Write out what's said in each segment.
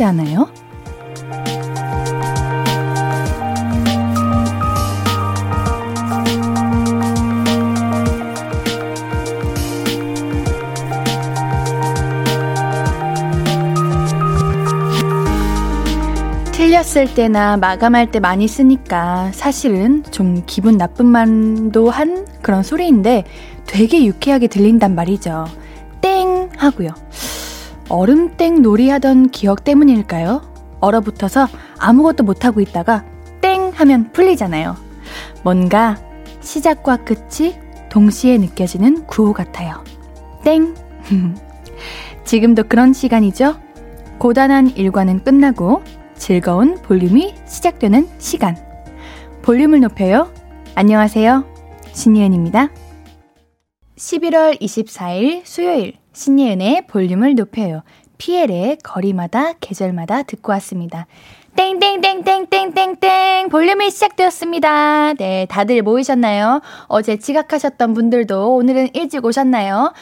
하지 않아요? 틀렸을 때나 마감할 때 많이 쓰니까 사실은 좀 기분 나쁜 말도 한 그런 소리인데 되게 유쾌하게 들린단 말이죠. 땡 하고요. 얼음땡 놀이 하던 기억 때문일까요? 얼어붙어서 아무것도 못하고 있다가 땡 하면 풀리잖아요. 뭔가 시작과 끝이 동시에 느껴지는 구호 같아요. 땡! 지금도 그런 시간이죠? 고단한 일과는 끝나고 즐거운 볼륨이 시작되는 시간. 볼륨을 높여요. 안녕하세요. 신예은입니다. 11월 24일 수요일 신예은의 볼륨을 높여요. 피엘의 거리마다 계절마다 듣고 왔습니다. 땡땡땡땡땡땡땡 볼륨이 시작되었습니다. 네, 다들 모이셨나요? 어제 지각하셨던 분들도 오늘은 일찍 오셨나요?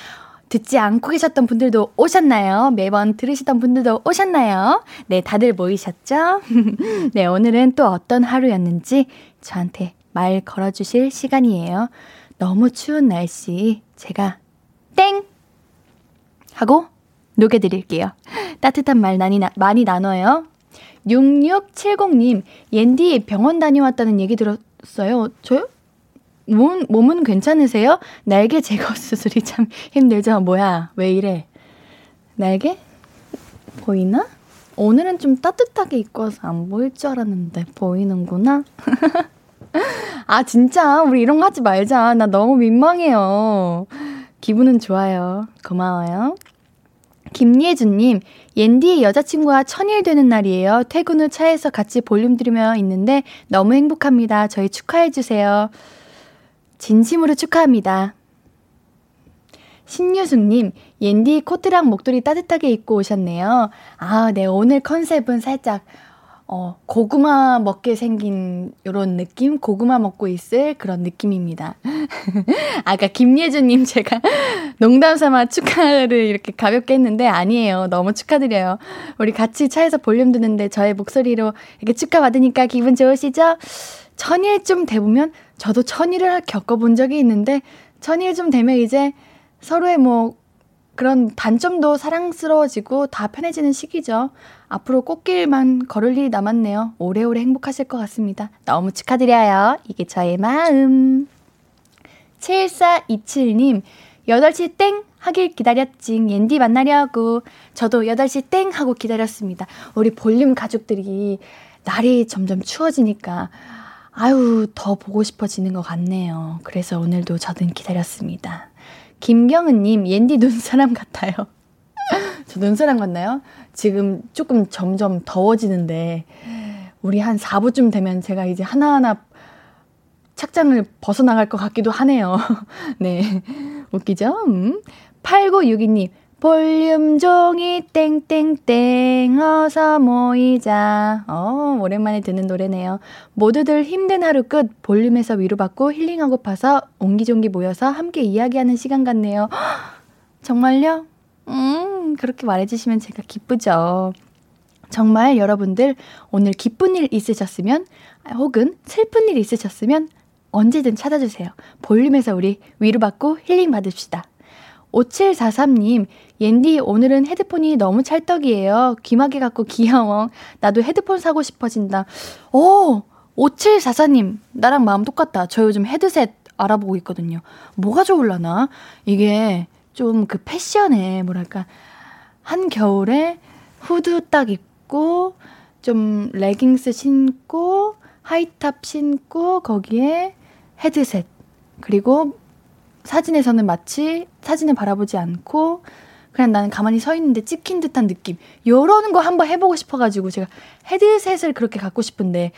듣지 않고 계셨던 분들도 오셨나요? 매번 들으시던 분들도 오셨나요? 네, 다들 모이셨죠? 네, 오늘은 또 어떤 하루였는지 저한테 말 걸어주실 시간이에요. 너무 추운 날씨, 제가 땡! 하고 녹여드릴게요. 따뜻한 말 많이, 나, 많이 나눠요. 6670님, 옌디 병원 다녀왔다는 얘기 들었어요. 저요? 몸, 몸은 괜찮으세요? 날개 제거 수술이 참 힘들죠? 뭐야, 왜 이래? 날개? 보이나? 오늘은 좀 따뜻하게 입고 와서 안 보일 줄 알았는데, 보이는구나? 아, 진짜, 우리 이런 거 하지 말자. 나 너무 민망해요. 기분은 좋아요. 고마워요. 김예준님, 옌디의 여자친구와 천일 되는 날이에요. 퇴근 후 차에서 같이 볼륨 들으며 있는데 너무 행복합니다. 저희 축하해주세요. 진심으로 축하합니다. 신유숙님, 옌디 코트랑 목도리 따뜻하게 입고 오셨네요. 아, 네, 오늘 컨셉은 살짝, 어, 고구마 먹게 생긴 요런 느낌? 고구마 먹고 있을 그런 느낌입니다. 아까 김예주님 제가 농담 삼아 축하를 이렇게 가볍게 했는데 아니에요. 너무 축하드려요. 우리 같이 차에서 볼륨 듣는데 저의 목소리로 이렇게 축하받으니까 기분 좋으시죠? 천일쯤 돼보면 저도 천일을 겪어본 적이 있는데 천일쯤 되면 이제 서로의 뭐 그런 단점도 사랑스러워지고 다 편해지는 시기죠. 앞으로 꽃길만 걸을 일이 남았네요. 오래오래 행복하실 것 같습니다. 너무 축하드려요. 이게 저의 마음. 7427님, 8시 땡! 하길 기다렸지. 옌디 만나려고. 저도 8시 땡! 하고 기다렸습니다. 우리 볼륨 가족들이 날이 점점 추워지니까 아유, 더 보고 싶어지는 것 같네요. 그래서 오늘도 저는 기다렸습니다. 김경은님, 옌디 눈사람 같아요. 저 눈사람 같나요? 지금 조금 점점 더워지는데, 우리 한 4부쯤 되면 제가 이제 하나하나 착장을 벗어나갈 것 같기도 하네요. 네. 웃기죠? 음. 8962님, 볼륨 종이 땡땡땡 어서 모이자. 어, 오랜만에 듣는 노래네요. 모두들 힘든 하루 끝 볼륨에서 위로받고 힐링하고 파서 옹기종기 모여서 함께 이야기하는 시간 같네요. 정말요? 음, 그렇게 말해주시면 제가 기쁘죠. 정말 여러분들 오늘 기쁜 일 있으셨으면 혹은 슬픈 일 있으셨으면 언제든 찾아주세요. 볼륨에서 우리 위로받고 힐링 받읍시다. 5743님, 옌디, 오늘은 헤드폰이 너무 찰떡이에요. 귀마개 같고 귀여워. 나도 헤드폰 사고 싶어진다. 오! 5744님, 나랑 마음 똑같다. 저 요즘 헤드셋 알아보고 있거든요. 뭐가 좋을라나? 이게 좀 그 패션에, 뭐랄까, 한 겨울에 후드 딱 입고, 좀 레깅스 신고, 하이탑 신고, 거기에 헤드셋. 그리고 사진에서는 마치 사진을 바라보지 않고 그냥 나는 가만히 서 있는데 찍힌 듯한 느낌. 요런 거 한번 해보고 싶어가지고 제가 헤드셋을 그렇게 갖고 싶은데,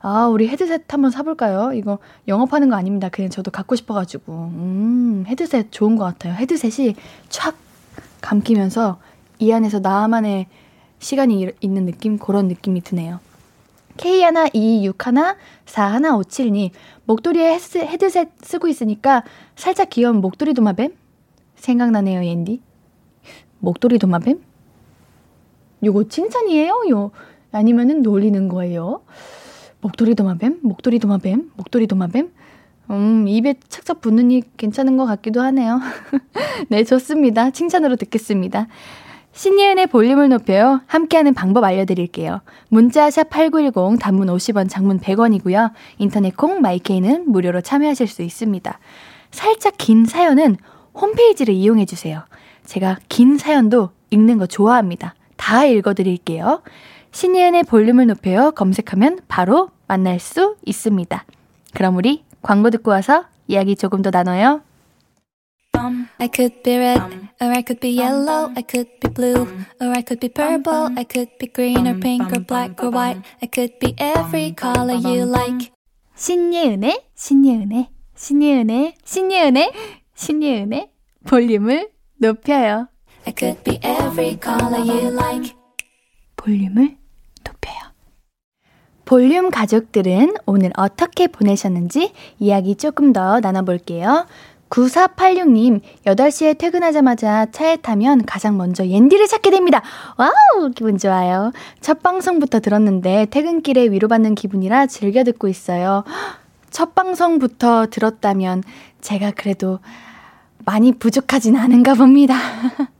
아, 우리 헤드셋 한번 사볼까요? 이거 영업하는 거 아닙니다. 그냥 저도 갖고 싶어가지고. 음, 헤드셋 좋은 것 같아요. 헤드셋이 촥 감기면서 이 안에서 나만의 시간이 있는 느낌? 그런 느낌이 드네요. K122614157님, 목도리에 헤드셋 쓰고 있으니까 살짝 귀여운 목도리 도마뱀? 생각나네요, 옌디. 목도리 도마뱀? 요거 칭찬이에요? 요 아니면은 놀리는 거예요? 목도리 도마뱀? 목도리 도마뱀? 목도리 도마뱀? 음, 입에 착착 붙는이 괜찮은 것 같기도 하네요. 네, 좋습니다. 칭찬으로 듣겠습니다. 신예은의 볼륨을 높여요. 함께하는 방법 알려드릴게요. 문자 샵 8910 단문 50원 장문 100원이고요. 인터넷 콩 마이케이는 무료로 참여하실 수 있습니다. 살짝 긴 사연은 홈페이지를 이용해주세요. 제가 긴 사연도 읽는 거 좋아합니다. 다 읽어드릴게요. 신예은의 볼륨을 높여요. 검색하면 바로 만날 수 있습니다. 그럼 우리 광고 듣고 와서 이야기 조금 더 나눠요. I could be red, or I could be yellow, I could be blue, or I could be purple, I could be green or pink or black or white, I could be every color you like. 신예은의, 신예은의, 신예은의, 신예은의, 신예은의 볼륨을 높여요. I could be every color you like. 볼륨을 높여요. 볼륨 가족들은 오늘 어떻게 보내셨는지 이야기 조금 더 나눠볼게요. 9486님, 8시에 퇴근하자마자 차에 타면 가장 먼저 옌디를 찾게 됩니다. 와우, 기분 좋아요. 첫 방송부터 들었는데 퇴근길에 위로받는 기분이라 즐겨 듣고 있어요. 첫 방송부터 들었다면 제가 그래도 많이 부족하진 않은가 봅니다.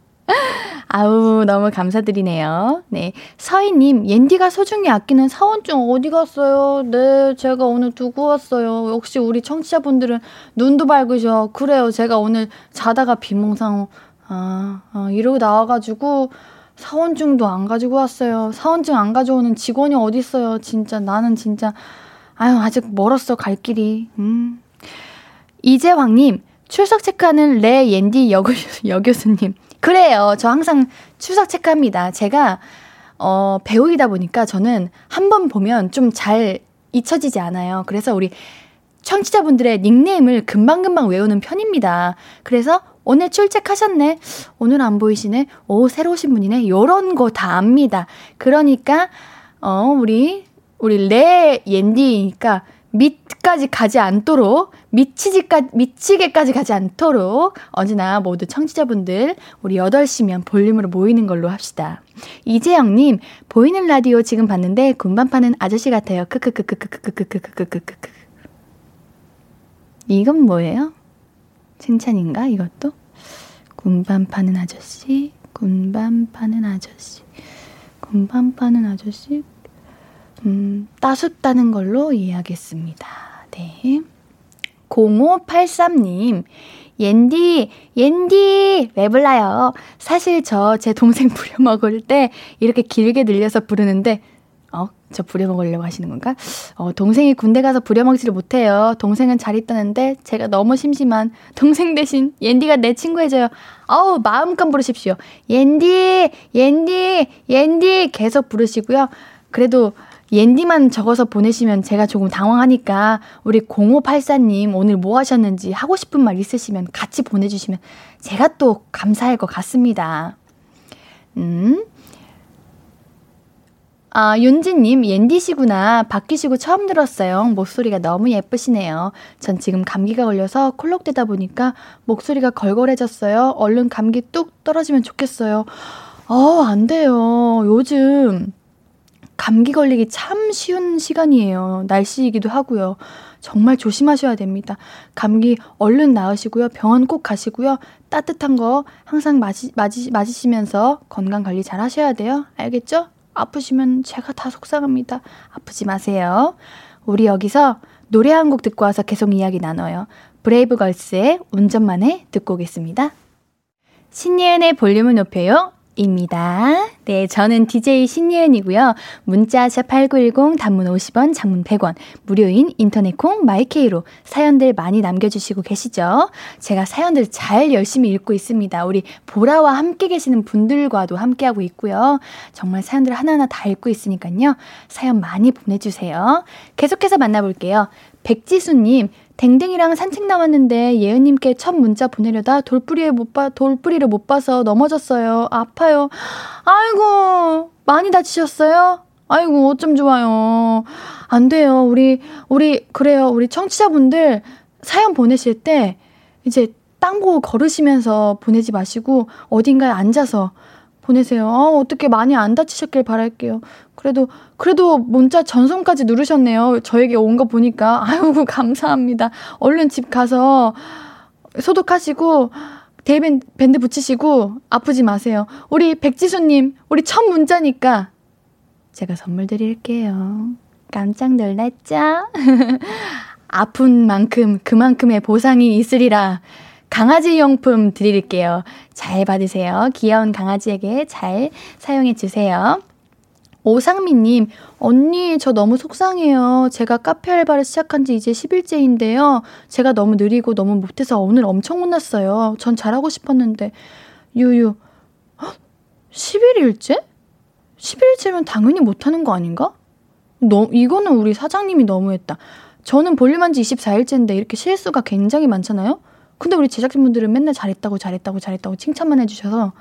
아우, 너무 감사드리네요. 네. 서희님, 옌디가 소중히 아끼는 사원증 어디 갔어요? 네, 제가 오늘 두고 왔어요. 역시 우리 청취자분들은 눈도 밝으셔. 그래요. 제가 오늘 자다가 비몽상, 아, 아 이러고 나와가지고 사원증도 안 가지고 왔어요. 사원증 안 가져오는 직원이 어딨어요. 진짜, 나는 진짜, 아유, 아직 멀었어, 갈 길이. 음. 이재황님, 출석 체크하는 레 옌디 여교, 여교수님. 그래요. 저 항상 추석 체크합니다. 제가 어, 배우이다 보니까 저는 한 번 보면 좀 잘 잊혀지지 않아요. 그래서 우리 청취자분들의 닉네임을 금방금방 외우는 편입니다. 그래서 오늘 출첵하셨네. 오늘 안 보이시네. 오, 새로 오신 분이네. 요런 거 다 압니다. 그러니까, 어, 우리, 우리 레 옌디니까 밑까지 가지 않도록 미치지까 미치게까지 가지 않도록 언제나 모두 청취자분들 우리 8시면 볼륨으로 모이는 걸로 합시다. 이재영 님 보이는 라디오 지금 봤는데 군반 파는 아저씨 같아요. 크크크크크크크크크크크크크 이건 뭐예요? 칭찬인가 이것도? 군반 파는 아저씨, 군반 파는 아저씨, 군반 파는 아저씨, 음, 따숩다는 걸로 이해하겠습니다. 네. 0583님, 옌디, 옌디! 왜 불러요? 사실 저 제 동생 부려먹을 때 이렇게 길게 늘려서 부르는데, 어, 저 부려먹으려고 하시는 건가? 어, 동생이 군대 가서 부려먹지를 못해요. 동생은 잘 있다는데 제가 너무 심심한 동생 대신 옌디가 내 친구 해줘요. 어우, 마음껏 부르십시오. 옌디, 옌디, 옌디 계속 부르시고요. 그래도 옌디만 적어서 보내시면 제가 조금 당황하니까 우리 0584님 오늘 뭐 하셨는지 하고 싶은 말 있으시면 같이 보내주시면 제가 또 감사할 것 같습니다. 음. 아, 윤지님, 옌디시구나. 바뀌시고 처음 들었어요. 목소리가 너무 예쁘시네요. 전 지금 감기가 걸려서 콜록대다 보니까 목소리가 걸걸해졌어요. 얼른 감기 뚝 떨어지면 좋겠어요. 어, 안 돼요. 요즘 감기 걸리기 참 쉬운 시간이에요. 날씨이기도 하고요. 정말 조심하셔야 됩니다. 감기 얼른 나으시고요. 병원 꼭 가시고요. 따뜻한 거 항상 마시, 마시, 마시면서 건강 관리 잘 하셔야 돼요. 알겠죠? 아프시면 제가 다 속상합니다. 아프지 마세요. 우리 여기서 노래 한 곡 듣고 와서 계속 이야기 나눠요. 브레이브걸스의 운전만 해 듣고 오겠습니다. 신예은의 볼륨을 높여요. 입니다. 네, 저는 DJ 신예은이고요. 문자 샵8910 단문 50원, 장문 100원, 무료인 인터넷 콩 마이케이로 사연들 많이 남겨 주시고 계시죠? 제가 사연들 잘 열심히 읽고 있습니다. 우리 보라와 함께 계시는 분들과도 함께 하고 있고요. 정말 사연들 하나하나 다 읽고 있으니까요. 사연 많이 보내 주세요. 계속해서 만나 볼게요. 백지수 님, 댕댕이랑 산책 나왔는데 예은님께 첫 문자 보내려다 돌뿌리에 못 봐, 돌뿌리를 못 봐서 넘어졌어요. 아파요. 아이고, 많이 다치셨어요? 아이고, 어쩜 좋아요. 안 돼요. 우리, 우리, 그래요. 우리 청취자분들 사연 보내실 때 이제 땅 보고 걸으시면서 보내지 마시고 어딘가에 앉아서 보내세요. 아, 어떻게 많이 안 다치셨길 바랄게요. 그래도, 그래도 문자 전송까지 누르셨네요. 저에게 온 거 보니까. 아유, 감사합니다. 얼른 집 가서 소독하시고, 대일밴드 붙이시고, 아프지 마세요. 우리 백지수님, 우리 첫 문자니까, 제가 선물 드릴게요. 깜짝 놀랐죠? 아픈 만큼 그만큼의 보상이 있으리라. 강아지 용품 드릴게요. 잘 받으세요. 귀여운 강아지에게 잘 사용해 주세요. 오상미님, 언니, 저 너무 속상해요. 제가 카페 알바를 시작한 지 이제 10일째인데요. 제가 너무 느리고 너무 못해서 오늘 엄청 혼났어요. 전 잘하고 싶었는데. 유유, 11일째? 11일째면 당연히 못하는 거 아닌가? 너, 이거는 우리 사장님이 너무했다. 저는 볼륨한 지 24일째인데 이렇게 실수가 굉장히 많잖아요? 근데 우리 제작진분들은 맨날 잘했다고 잘했다고 잘했다고 칭찬만 해주셔서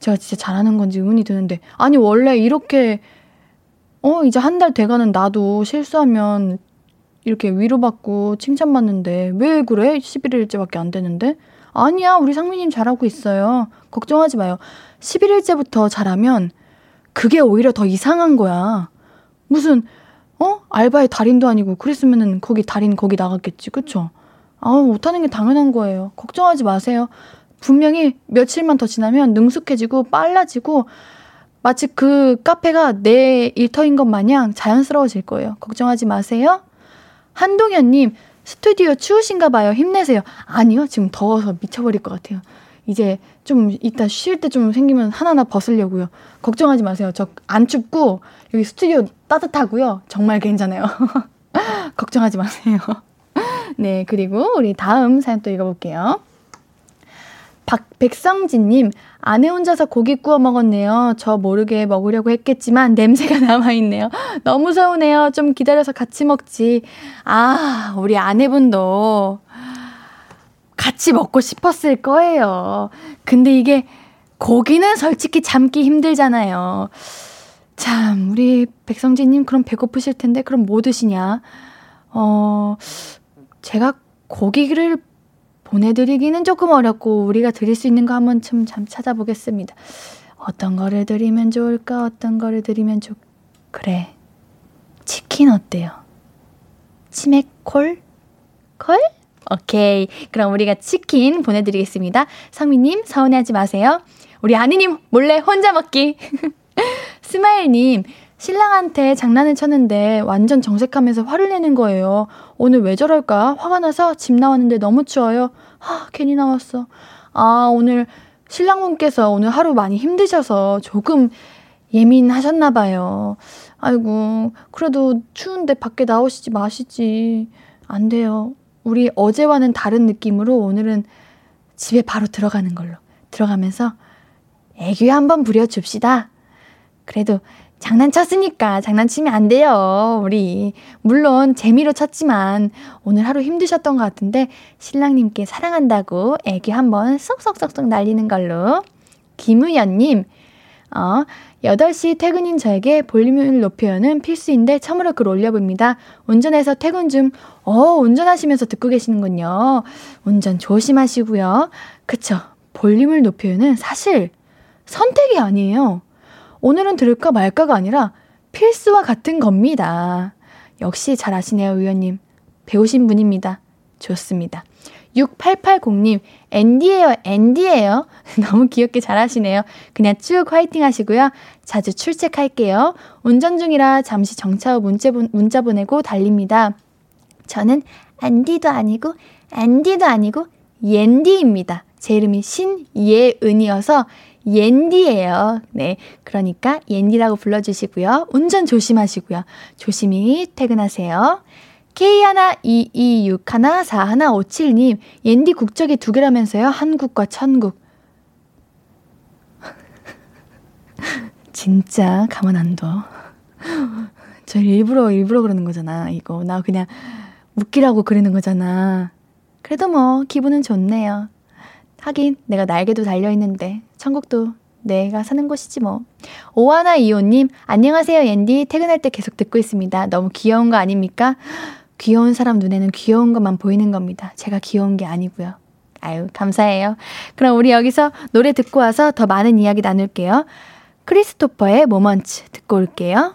제가 진짜 잘하는 건지 의문이 드는데 아니 원래 이렇게 어 이제 한 달 돼가는 나도 실수하면 이렇게 위로받고 칭찬받는데 왜 그래? 11일째밖에 안 되는데? 아니야 우리 상민님 잘하고 있어요. 걱정하지 마요. 11일째부터 잘하면 그게 오히려 더 이상한 거야. 무슨 어? 알바의 달인도 아니고 그랬으면은 거기 달인 거기 나갔겠지. 그쵸? 아 못하는 게 당연한 거예요. 걱정하지 마세요 분명히 며칠만 더 지나면 능숙해지고 빨라지고 마치 그 카페가 내 일터인 것 마냥 자연스러워질 거예요. 걱정하지 마세요. 한동현님, 스튜디오 추우신가 봐요. 힘내세요. 아니요, 지금 더워서 미쳐버릴 것 같아요. 이제 좀 이따 쉴 때 좀 생기면 하나하나 벗으려고요. 걱정하지 마세요. 저 안 춥고 여기 스튜디오 따뜻하고요. 정말 괜찮아요. 걱정하지 마세요. 네, 그리고 우리 다음 사연 또 읽어볼게요. 박, 백성진님, 아내 혼자서 고기 구워 먹었네요. 저 모르게 먹으려고 했겠지만 냄새가 남아있네요. 너무 서운해요. 좀 기다려서 같이 먹지. 아, 우리 아내분도 같이 먹고 싶었을 거예요. 근데 이게 고기는 솔직히 참기 힘들잖아요. 참, 우리 백성진님 그럼 배고프실 텐데 그럼 뭐 드시냐? 어, 제가 고기를 보내드리기는 조금 어렵고 우리가 드릴 수 있는 거 한번 좀참 찾아보겠습니다. 어떤 거를 드리면 좋을까? 어떤 거를 드리면 좋... 그래. 치킨 어때요? 치맥콜? 콜? 오케이. 그럼 우리가 치킨 보내드리겠습니다. 성미님, 서운해하지 마세요. 우리 아니님, 몰래 혼자 먹기. 스마일님, 신랑한테 장난을 쳤는데 완전 정색하면서 화를 내는 거예요. 오늘 왜 저럴까? 화가 나서 집 나왔는데 너무 추워요. 하, 괜히 나왔어. 아, 오늘 신랑분께서 오늘 하루 많이 힘드셔서 조금 예민하셨나 봐요. 아이고, 그래도 추운데 밖에 나오시지 마시지. 안 돼요. 우리 어제와는 다른 느낌으로 오늘은 집에 바로 들어가는 걸로. 들어가면서 애교 한번 부려줍시다. 그래도 장난쳤으니까 장난치면 안 돼요. 우리. 물론 재미로 쳤지만 오늘 하루 힘드셨던 것 같은데 신랑님께 사랑한다고 애기 한번 쏙쏙쏙쏙 날리는 걸로. 김우연님, 어, 8시 퇴근인 저에게 볼륨을 높여요는 필수인데 처음으로 글 올려봅니다. 운전해서 퇴근 중, 어, 운전하시면서 듣고 계시는군요. 운전 조심하시고요. 그쵸. 볼륨을 높여요는 사실 선택이 아니에요. 오늘은 들을까 말까가 아니라 필수와 같은 겁니다. 역시 잘 아시네요, 의원님. 배우신 분입니다. 좋습니다. 6880님, 앤디예요, 앤디예요. 너무 귀엽게 잘하시네요. 그냥 쭉 화이팅 하시고요. 자주 출첵할게요. 운전 중이라 잠시 정차 후 문자, 문자 보내고 달립니다. 저는 앤디도 아니고, 앤디도 아니고, 옌디입니다. 제 이름이 신예은이어서 옌디예요. 네. 그러니까 옌디라고 불러주시고요. 운전 조심하시고요. 조심히 퇴근하세요. K12261457님, 옌디 국적이 두 개라면서요? 한국과 천국. 진짜 가만 안 둬. 저 일부러, 일부러 그러는 거잖아, 이거. 나 그냥 웃기라고 그러는 거잖아. 그래도 뭐, 기분은 좋네요. 하긴, 내가 날개도 달려있는데, 천국도 내가 사는 곳이지 뭐. 오하나 이호님, 안녕하세요, 앤디. 퇴근할 때 계속 듣고 있습니다. 너무 귀여운 거 아닙니까? 귀여운 사람 눈에는 귀여운 것만 보이는 겁니다. 제가 귀여운 게 아니고요. 아유, 감사해요. 그럼 우리 여기서 노래 듣고 와서 더 많은 이야기 나눌게요. 크리스토퍼의 모먼츠 듣고 올게요.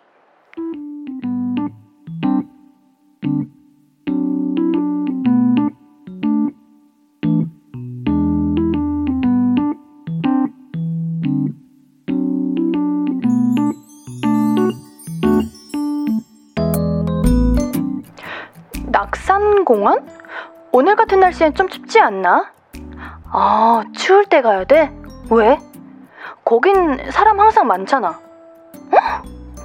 낙산공원? 오늘 같은 날씨엔 좀 춥지 않나? 아, 추울 때 가야 돼? 왜? 거긴 사람 항상 많잖아. 어?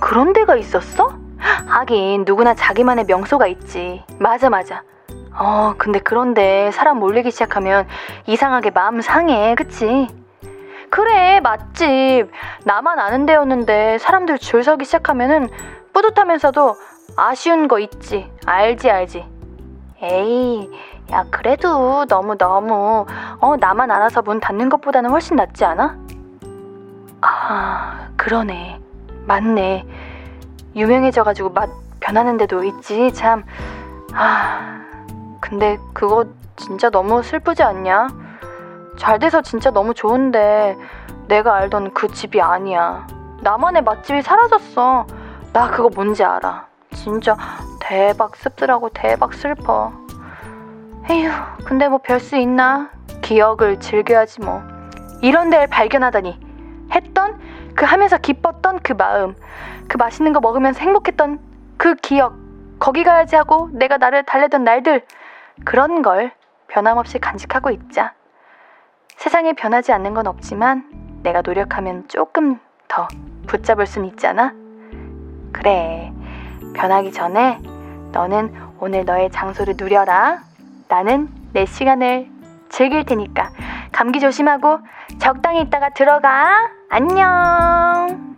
그런 데가 있었어? 하긴 누구나 자기만의 명소가 있지. 맞아, 맞아. 어, 근데 그런데 사람 몰리기 시작하면 이상하게 마음 상해, 그치? 그래, 맛집. 나만 아는 데였는데 사람들 줄 서기 시작하면은 뿌듯하면서도 아쉬운 거 있지. 알지, 알지. 에이, 야, 그래도 너무너무, 어, 나만 알아서 문 닫는 것보다는 훨씬 낫지 않아? 아, 그러네. 맞네. 유명해져가지고 맛 변하는 데도 있지, 참. 아, 근데 그거 진짜 너무 슬프지 않냐? 잘 돼서 진짜 너무 좋은데, 내가 알던 그 집이 아니야. 나만의 맛집이 사라졌어. 나 그거 뭔지 알아. 진짜 대박 씁쓸하고 대박 슬퍼. 에휴, 근데 뭐 별 수 있나? 기억을 즐겨야지 뭐. 이런 데를 발견하다니. 했던 그 하면서 기뻤던 그 마음. 그 맛있는 거 먹으면서 행복했던 그 기억. 거기 가야지 하고 내가 나를 달래던 날들. 그런 걸 변함없이 간직하고 있자. 세상에 변하지 않는 건 없지만 내가 노력하면 조금 더 붙잡을 순 있잖아. 그래. 변하기 전에 너는 오늘 너의 장소를 누려라. 나는 내 시간을 즐길 테니까 감기 조심하고 적당히 있다가 들어가. 안녕.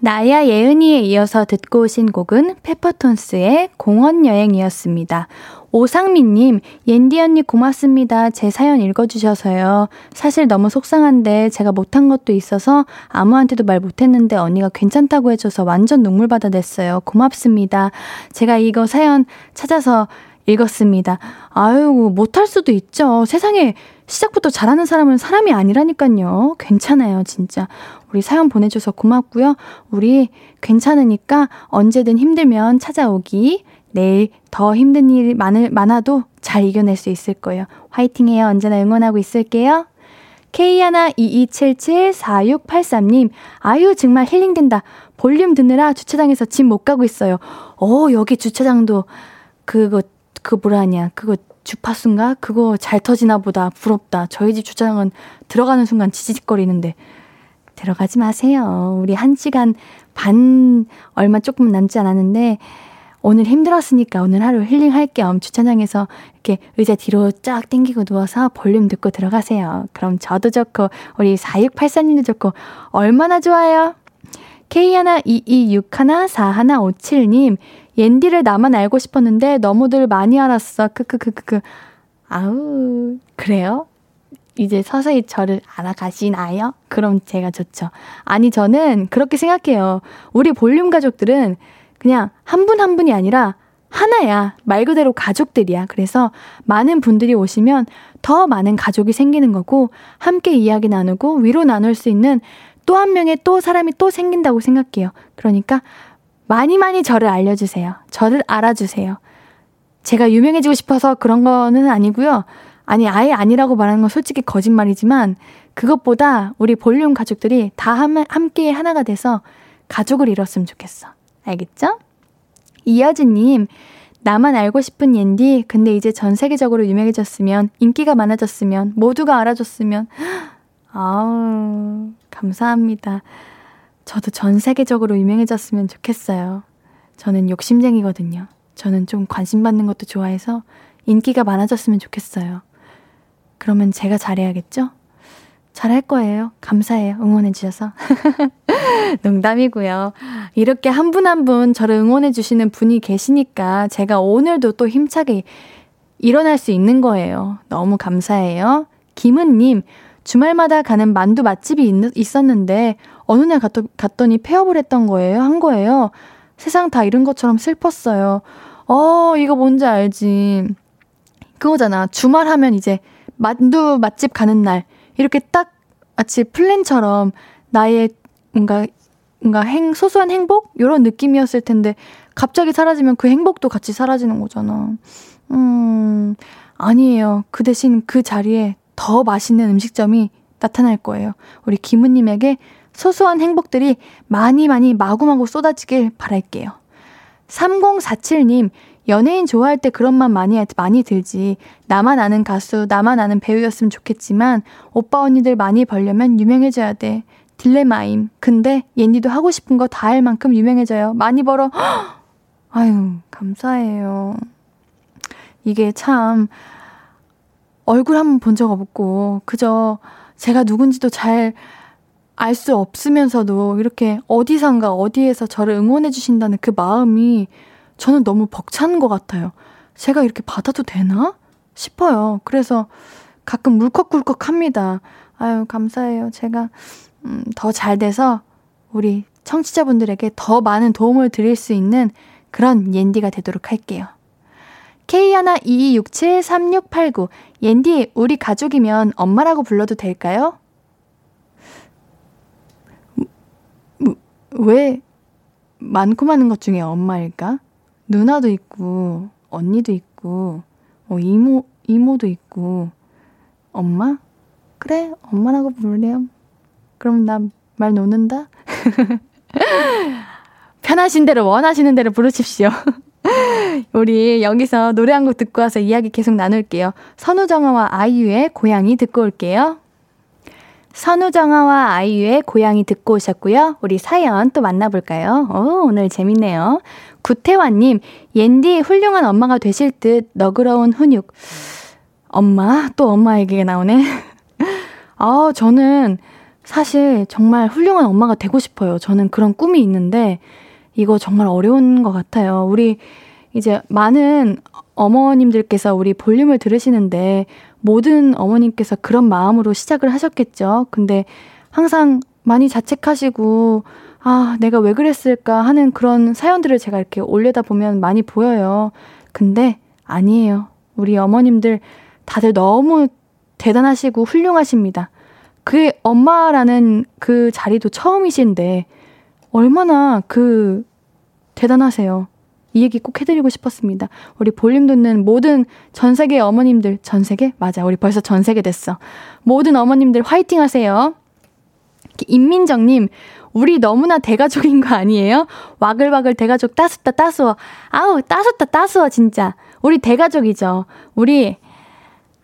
나야 예은이에 이어서 듣고 오신 곡은 페퍼톤스의 공원 여행이었습니다. 오상민님, 옌디 언니 고맙습니다. 제 사연 읽어주셔서요. 사실 너무 속상한데 제가 못한 것도 있어서 아무한테도 말 못했는데 언니가 괜찮다고 해줘서 완전 눈물 받아냈어요. 고맙습니다. 제가 이거 사연 찾아서 읽었습니다. 아유, 못할 수도 있죠. 세상에 시작부터 잘하는 사람은 사람이 아니라니까요. 괜찮아요, 진짜. 우리 사연 보내줘서 고맙고요. 우리 괜찮으니까 언제든 힘들면 찾아오기. 내일 더 힘든 일 많을, 많아도 잘 이겨낼 수 있을 거예요. 화이팅 해요. 언제나 응원하고 있을게요. K122774683님, 아유, 정말 힐링된다. 볼륨 듣느라 주차장에서 집 못 가고 있어요. 어, 여기 주차장도 그거, 그 뭐라 하냐. 그거 주파수인가? 그거 잘 터지나 보다. 부럽다. 저희 집 주차장은 들어가는 순간 지지직거리는데. 들어가지 마세요. 우리 한 시간 반 얼마 조금 남지 않았는데 오늘 힘들었으니까 오늘 하루 힐링할 겸 주차장에서 이렇게 의자 뒤로 쫙 당기고 누워서 볼륨 듣고 들어가세요. 그럼 저도 좋고 우리 4684님도 좋고 얼마나 좋아요. K122614157님 옌디를 나만 알고 싶었는데 너무들 많이 알았어. 크크크크크. 아우 그래요? 이제 서서히 저를 알아가시나요? 그럼 제가 좋죠. 아니, 저는 그렇게 생각해요. 우리 볼륨 가족들은 그냥 한 분 한 분이 아니라 하나야. 말 그대로 가족들이야. 그래서 많은 분들이 오시면 더 많은 가족이 생기는 거고, 함께 이야기 나누고 위로 나눌 수 있는 또 한 명의 또 사람이 또 생긴다고 생각해요. 그러니까 많이 많이 저를 알려주세요. 저를 알아주세요. 제가 유명해지고 싶어서 그런 거는 아니고요. 아니, 아예 아니라고 말하는 건 솔직히 거짓말이지만 그것보다 우리 볼륨 가족들이 다 함께 하나가 돼서 가족을 이뤘으면 좋겠어. 알겠죠? 이여진님, 나만 알고 싶은 옌디, 근데 이제 전 세계적으로 유명해졌으면, 인기가 많아졌으면, 모두가 알아줬으면, 아우, 감사합니다. 저도 전 세계적으로 유명해졌으면 좋겠어요. 저는 욕심쟁이거든요. 저는 좀 관심 받는 것도 좋아해서 인기가 많아졌으면 좋겠어요. 그러면 제가 잘해야겠죠? 잘할 거예요. 감사해요. 응원해주셔서. 농담이고요. 이렇게 한 분 한 분 저를 응원해주시는 분이 계시니까 제가 오늘도 또 힘차게 일어날 수 있는 거예요. 너무 감사해요. 김은님, 주말마다 가는 만두 맛집이 있, 었는데 어느 날 갔더, 갔더니 폐업을 했던 거예요. 한 거예요. 세상 다 잃은 것처럼 슬펐어요. 어, 이거 뭔지 알지. 그거잖아. 주말 하면 이제 만두 맛집 가는 날. 이렇게 딱 마치 플랜처럼 나의 뭔가, 뭔가 행, 소소한 행복? 이런 느낌이었을 텐데 갑자기 사라지면 그 행복도 같이 사라지는 거잖아. 음, 아니에요. 그 대신 그 자리에 더 맛있는 음식점이 나타날 거예요. 우리 김우님에게 소소한 행복들이 많이 많이 마구마구 쏟아지길 바랄게요. 3047님, 연예인 좋아할 때 그런 맘 많이, 많이 들지. 나만 아는 가수, 나만 아는 배우였으면 좋겠지만, 오빠 언니들 많이 벌려면 유명해져야 돼. 딜레마임. 근데 옌디도 하고 싶은 거 다 할 만큼 유명해져요. 많이 벌어. 아유, 감사해요. 이게 참, 얼굴 한번 본 적 없고, 그저 제가 누군지도 잘 알 수 없으면서도 이렇게 어디선가 어디에서 저를 응원해 주신다는 그 마음이 저는 너무 벅찬 것 같아요. 제가 이렇게 받아도 되나? 싶어요. 그래서 가끔 물컥물컥 합니다. 아유, 감사해요. 제가, 음, 더 잘 돼서 우리 청취자분들에게 더 많은 도움을 드릴 수 있는 그런 옌디가 되도록 할게요. K122673689 옌디 우리 가족이면 엄마라고 불러도 될까요? 왜 많고 많은 것 중에 엄마일까? 누나도 있고 언니도 있고 어, 이모 이모도 있고 엄마? 그래 엄마라고 부르래요. 그럼 나 말 놓는다. 편하신 대로 원하시는 대로 부르십시오. 우리 여기서 노래 한 곡 듣고 와서 이야기 계속 나눌게요. 선우정아와 아이유의 고양이 듣고 올게요. 선우정아와 아이유의 고양이 듣고 오셨고요. 우리 사연 또 만나볼까요? 오, 오늘 재밌네요. 구태환님, 옌디 훌륭한 엄마가 되실 듯 너그러운 훈육. 엄마? 또 엄마 얘기가 나오네. 아, 저는 사실 정말 훌륭한 엄마가 되고 싶어요. 저는 그런 꿈이 있는데, 이거 정말 어려운 것 같아요. 우리 이제 많은 어머님들께서 우리 볼륨을 들으시는데 모든 어머님께서 그런 마음으로 시작을 하셨겠죠. 근데 항상 많이 자책하시고 아, 내가 왜 그랬을까 하는 그런 사연들을 제가 이렇게 올려다 보면 많이 보여요. 근데 아니에요. 우리 어머님들 다들 너무 대단하시고 훌륭하십니다. 그 엄마라는 그 자리도 처음이신데 얼마나 그 대단하세요. 이 얘기 꼭 해드리고 싶었습니다. 우리 볼륨 듣는 모든 전 세계 어머님들, 전 세계? 맞아. 우리 벌써 전 세계 됐어. 모든 어머님들 화이팅 하세요. 임민정님, 우리 너무나 대가족인 거 아니에요? 와글와글 대가족 따숩다 따스워. 아우, 따숩다 따스워, 진짜. 우리 대가족이죠. 우리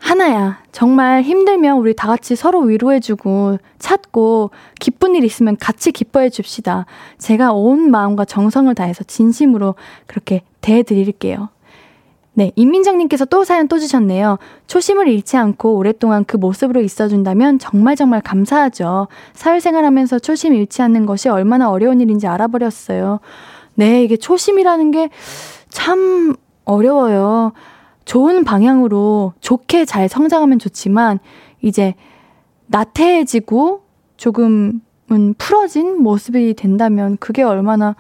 하나야. 정말 힘들면 우리 다 같이 서로 위로해주고 찾고 기쁜 일 있으면 같이 기뻐해 줍시다. 제가 온 마음과 정성을 다해서 진심으로 그렇게 대해드릴게요. 네, 임민정님께서 또 사연 또 주셨네요. 초심을 잃지 않고 오랫동안 그 모습으로 있어준다면 정말 정말 감사하죠. 사회생활 하면서 초심 잃지 않는 것이 얼마나 어려운 일인지 알아버렸어요. 네, 이게 초심이라는 게 참 어려워요. 좋은 방향으로 좋게 잘 성장하면 좋지만 이제 나태해지고 조금은 풀어진 모습이 된다면 그게 얼마나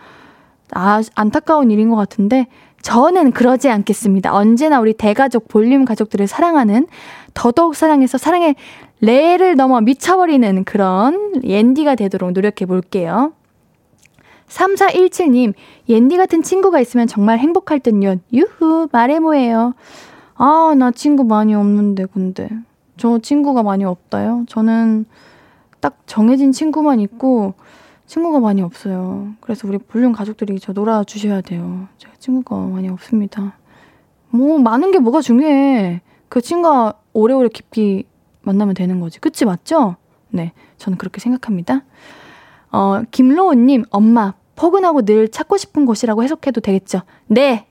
아, 안타까운 일인 것 같은데 저는 그러지 않겠습니다. 언제나 우리 대가족 볼륨 가족들을 사랑하는 더더욱 사랑해서 사랑의 레를 넘어 미쳐버리는 그런 옌디가 되도록 노력해 볼게요. 3417님, 옌디 같은 친구가 있으면 정말 행복할 듯요. 유후, 말해 뭐예요. 아, 나 친구 많이 없는데, 근데. 저 친구가 많이 없다요? 저는 딱 정해진 친구만 있고, 친구가 많이 없어요. 그래서 우리 볼륨 가족들이 저 놀아주셔야 돼요. 제가 친구가 많이 없습니다. 뭐, 많은 게 뭐가 중요해. 그 친구가 오래오래 깊이 만나면 되는 거지. 그치, 맞죠? 네. 저는 그렇게 생각합니다. 어, 김로우님, 엄마, 포근하고 늘 찾고 싶은 곳이라고 해석해도 되겠죠? 네!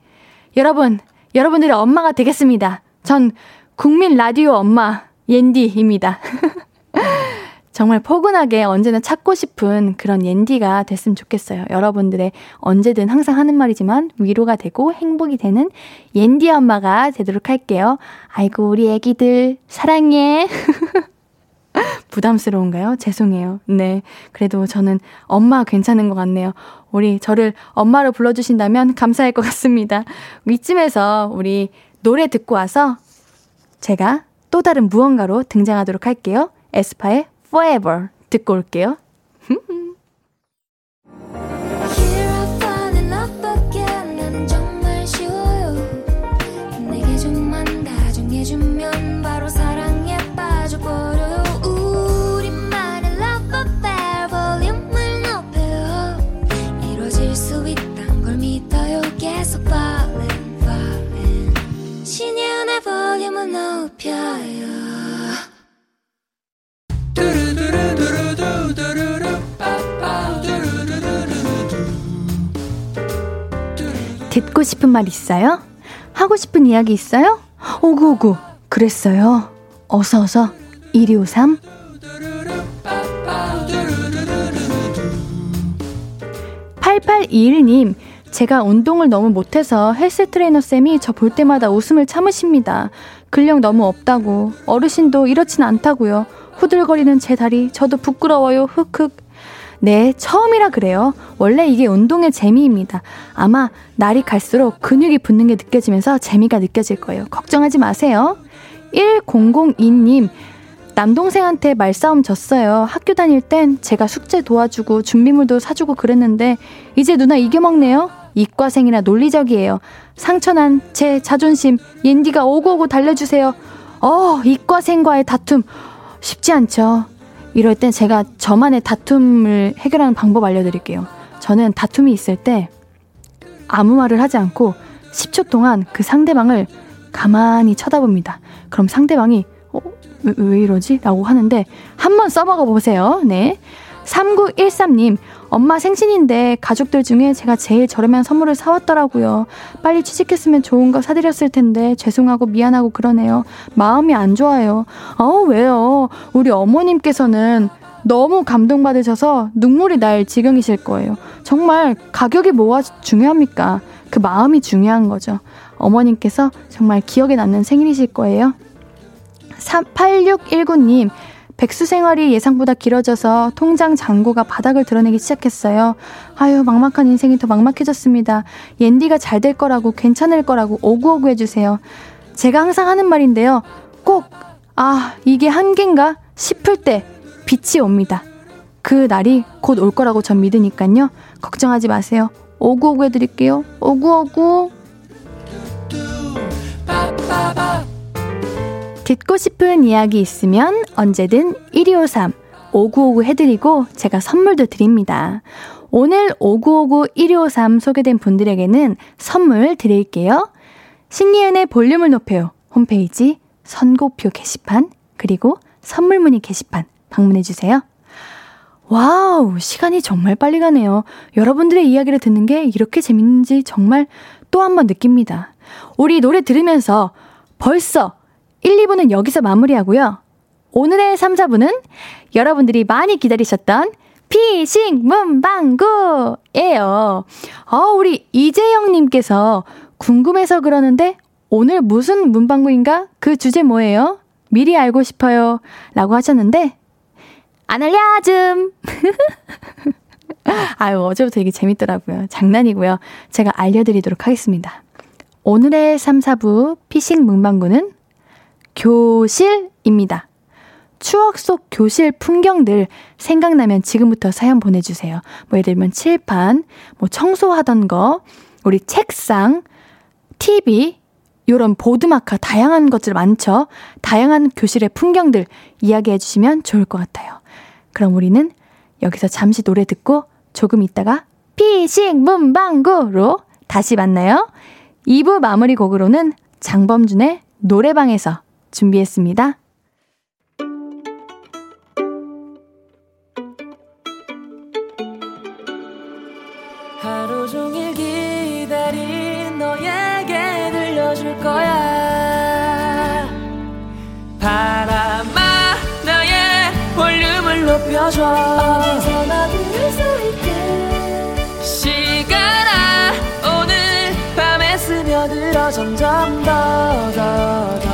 여러분, 여러분들의 엄마가 되겠습니다. 전 국민 라디오 엄마, 옌디입니다. 정말 포근하게 언제나 찾고 싶은 그런 옌디가 됐으면 좋겠어요. 여러분들의 언제든 항상 하는 말이지만 위로가 되고 행복이 되는 옌디 엄마가 되도록 할게요. 아이고, 우리 애기들, 사랑해. 부담스러운가요? 죄송해요. 네. 그래도 저는 엄마 괜찮은 것 같네요. 우리 저를 엄마로 불러주신다면 감사할 것 같습니다. 이쯤에서 우리 노래 듣고 와서 제가 또 다른 무언가로 등장하도록 할게요. 에스파의 Forever 듣고 올게요. 듣고 싶은 말 있어요? 하고 싶은 이야기 있어요? 오구오구 그랬어요. 어서 어서 1253 8821님 제가 운동을 너무 못해서 헬스 트레이너 쌤이 저 볼 때마다 웃음을 참으십니다. 근력 너무 없다고 어르신도 이렇진 않다고요. 후들거리는 제 다리 저도 부끄러워요. 흑흑 네, 처음이라 그래요. 원래 이게 운동의 재미입니다. 아마 날이 갈수록 근육이 붙는 게 느껴지면서 재미가 느껴질 거예요. 걱정하지 마세요. 1002님, 남동생한테 말싸움 졌어요. 학교 다닐 땐 제가 숙제 도와주고 준비물도 사주고 그랬는데 이제 누나 이겨먹네요. 이과생이라 논리적이에요. 상처난 제 자존심 옌디가 오고오고 달래주세요. 어, 이과 생과의 다툼 쉽지 않죠. 이럴 땐 제가 저만의 다툼을 해결하는 방법 알려드릴게요. 저는 다툼이 있을 때 아무 말을 하지 않고 10초 동안 그 상대방을 가만히 쳐다봅니다. 그럼 상대방이 어, 왜, 왜 이러지? 라고 하는데 한번 써먹어 보세요. 네. 3913님, 엄마 생신인데 가족들 중에 제가 제일 저렴한 선물을 사왔더라고요. 빨리 취직했으면 좋은 거 사드렸을 텐데 죄송하고 미안하고 그러네요. 마음이 안 좋아요. 어, 왜요? 우리 어머님께서는 너무 감동받으셔서 눈물이 날 지경이실 거예요. 정말 가격이 뭐가 중요합니까? 그 마음이 중요한 거죠. 어머님께서 정말 기억에 남는 생일이실 거예요. 8619님, 백수 생활이 예상보다 길어져서 통장 잔고가 바닥을 드러내기 시작했어요. 아유, 막막한 인생이 더 막막해졌습니다. 옌디가 잘 될 거라고, 괜찮을 거라고 오구오구 해주세요. 제가 항상 하는 말인데요. 꼭, 아, 이게 한계인가? 싶을 때 빛이 옵니다. 그 날이 곧 올 거라고 전 믿으니까요. 걱정하지 마세요. 오구오구 해드릴게요. 오구오구. 듣고 싶은 이야기 있으면 언제든 1253 5959 해드리고 제가 선물도 드립니다. 오늘 5959 1253 소개된 분들에게는 선물 드릴게요. 신예은의 볼륨을 높여요. 홈페이지 선곡표 게시판 그리고 선물 문의 게시판 방문해주세요. 와우, 시간이 정말 빨리 가네요. 여러분들의 이야기를 듣는 게 이렇게 재밌는지 정말 또 한 번 느낍니다. 우리 노래 들으면서 벌써 1, 2부는 여기서 마무리하고요. 오늘의 3, 4부는 여러분들이 많이 기다리셨던 피싱 문방구예요. 어, 우리 이재영님께서 궁금해서 그러는데 오늘 무슨 문방구인가? 그 주제 뭐예요? 미리 알고 싶어요. 라고 하셨는데, 안 알려줌! 아유, 어제부터 이게 재밌더라고요. 장난이고요. 제가 알려드리도록 하겠습니다. 오늘의 3, 4부 피싱 문방구는 교실입니다. 추억 속 교실 풍경들 생각나면 지금부터 사연 보내주세요. 뭐 예를 들면 칠판, 뭐 청소하던 거, 우리 책상, TV, 요런 보드마카 다양한 것들 많죠? 다양한 교실의 풍경들 이야기해 주시면 좋을 것 같아요. 그럼 우리는 여기서 잠시 노래 듣고 조금 있다가 피식 문방구로 다시 만나요. 2부 마무리 곡으로는 장범준의 노래방에서 준비했습니다. 하루 종일 기다린 너에게 들려줄 거야. 바람아, 나의 볼륨을 높여줘. 어디서나 들을 수 있게. 시간아, 오늘 밤에 스며들어 점점 더, 더, 더.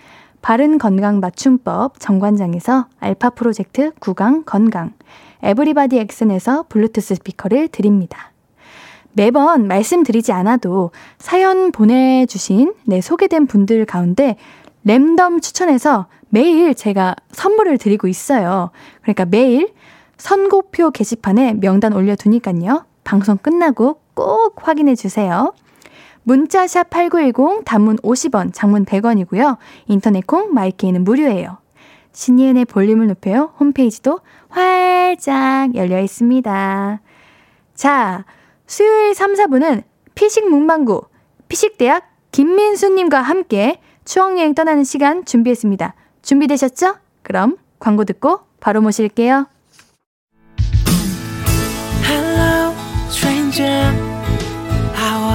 바른 건강 맞춤법 정관장에서 알파 프로젝트 구강 건강, 에브리바디 엑슨에서 블루투스 스피커를 드립니다. 매번 말씀드리지 않아도 사연 보내주신 네, 소개된 분들 가운데 랜덤 추천해서 매일 제가 선물을 드리고 있어요. 그러니까 매일 선고표 게시판에 명단 올려두니까요. 방송 끝나고 꼭 확인해 주세요. 문자샵 8910 단문 50원, 장문 100원이고요. 인터넷 콩 마이케이는 무료예요. 신예은의 볼륨을 높여요. 홈페이지도 활짝 열려 있습니다. 자, 수요일 3, 4분은 피식 문방구, 피식대학 김민수님과 함께 추억여행 떠나는 시간 준비했습니다. 준비되셨죠? 그럼 광고 듣고 바로 모실게요. Hello.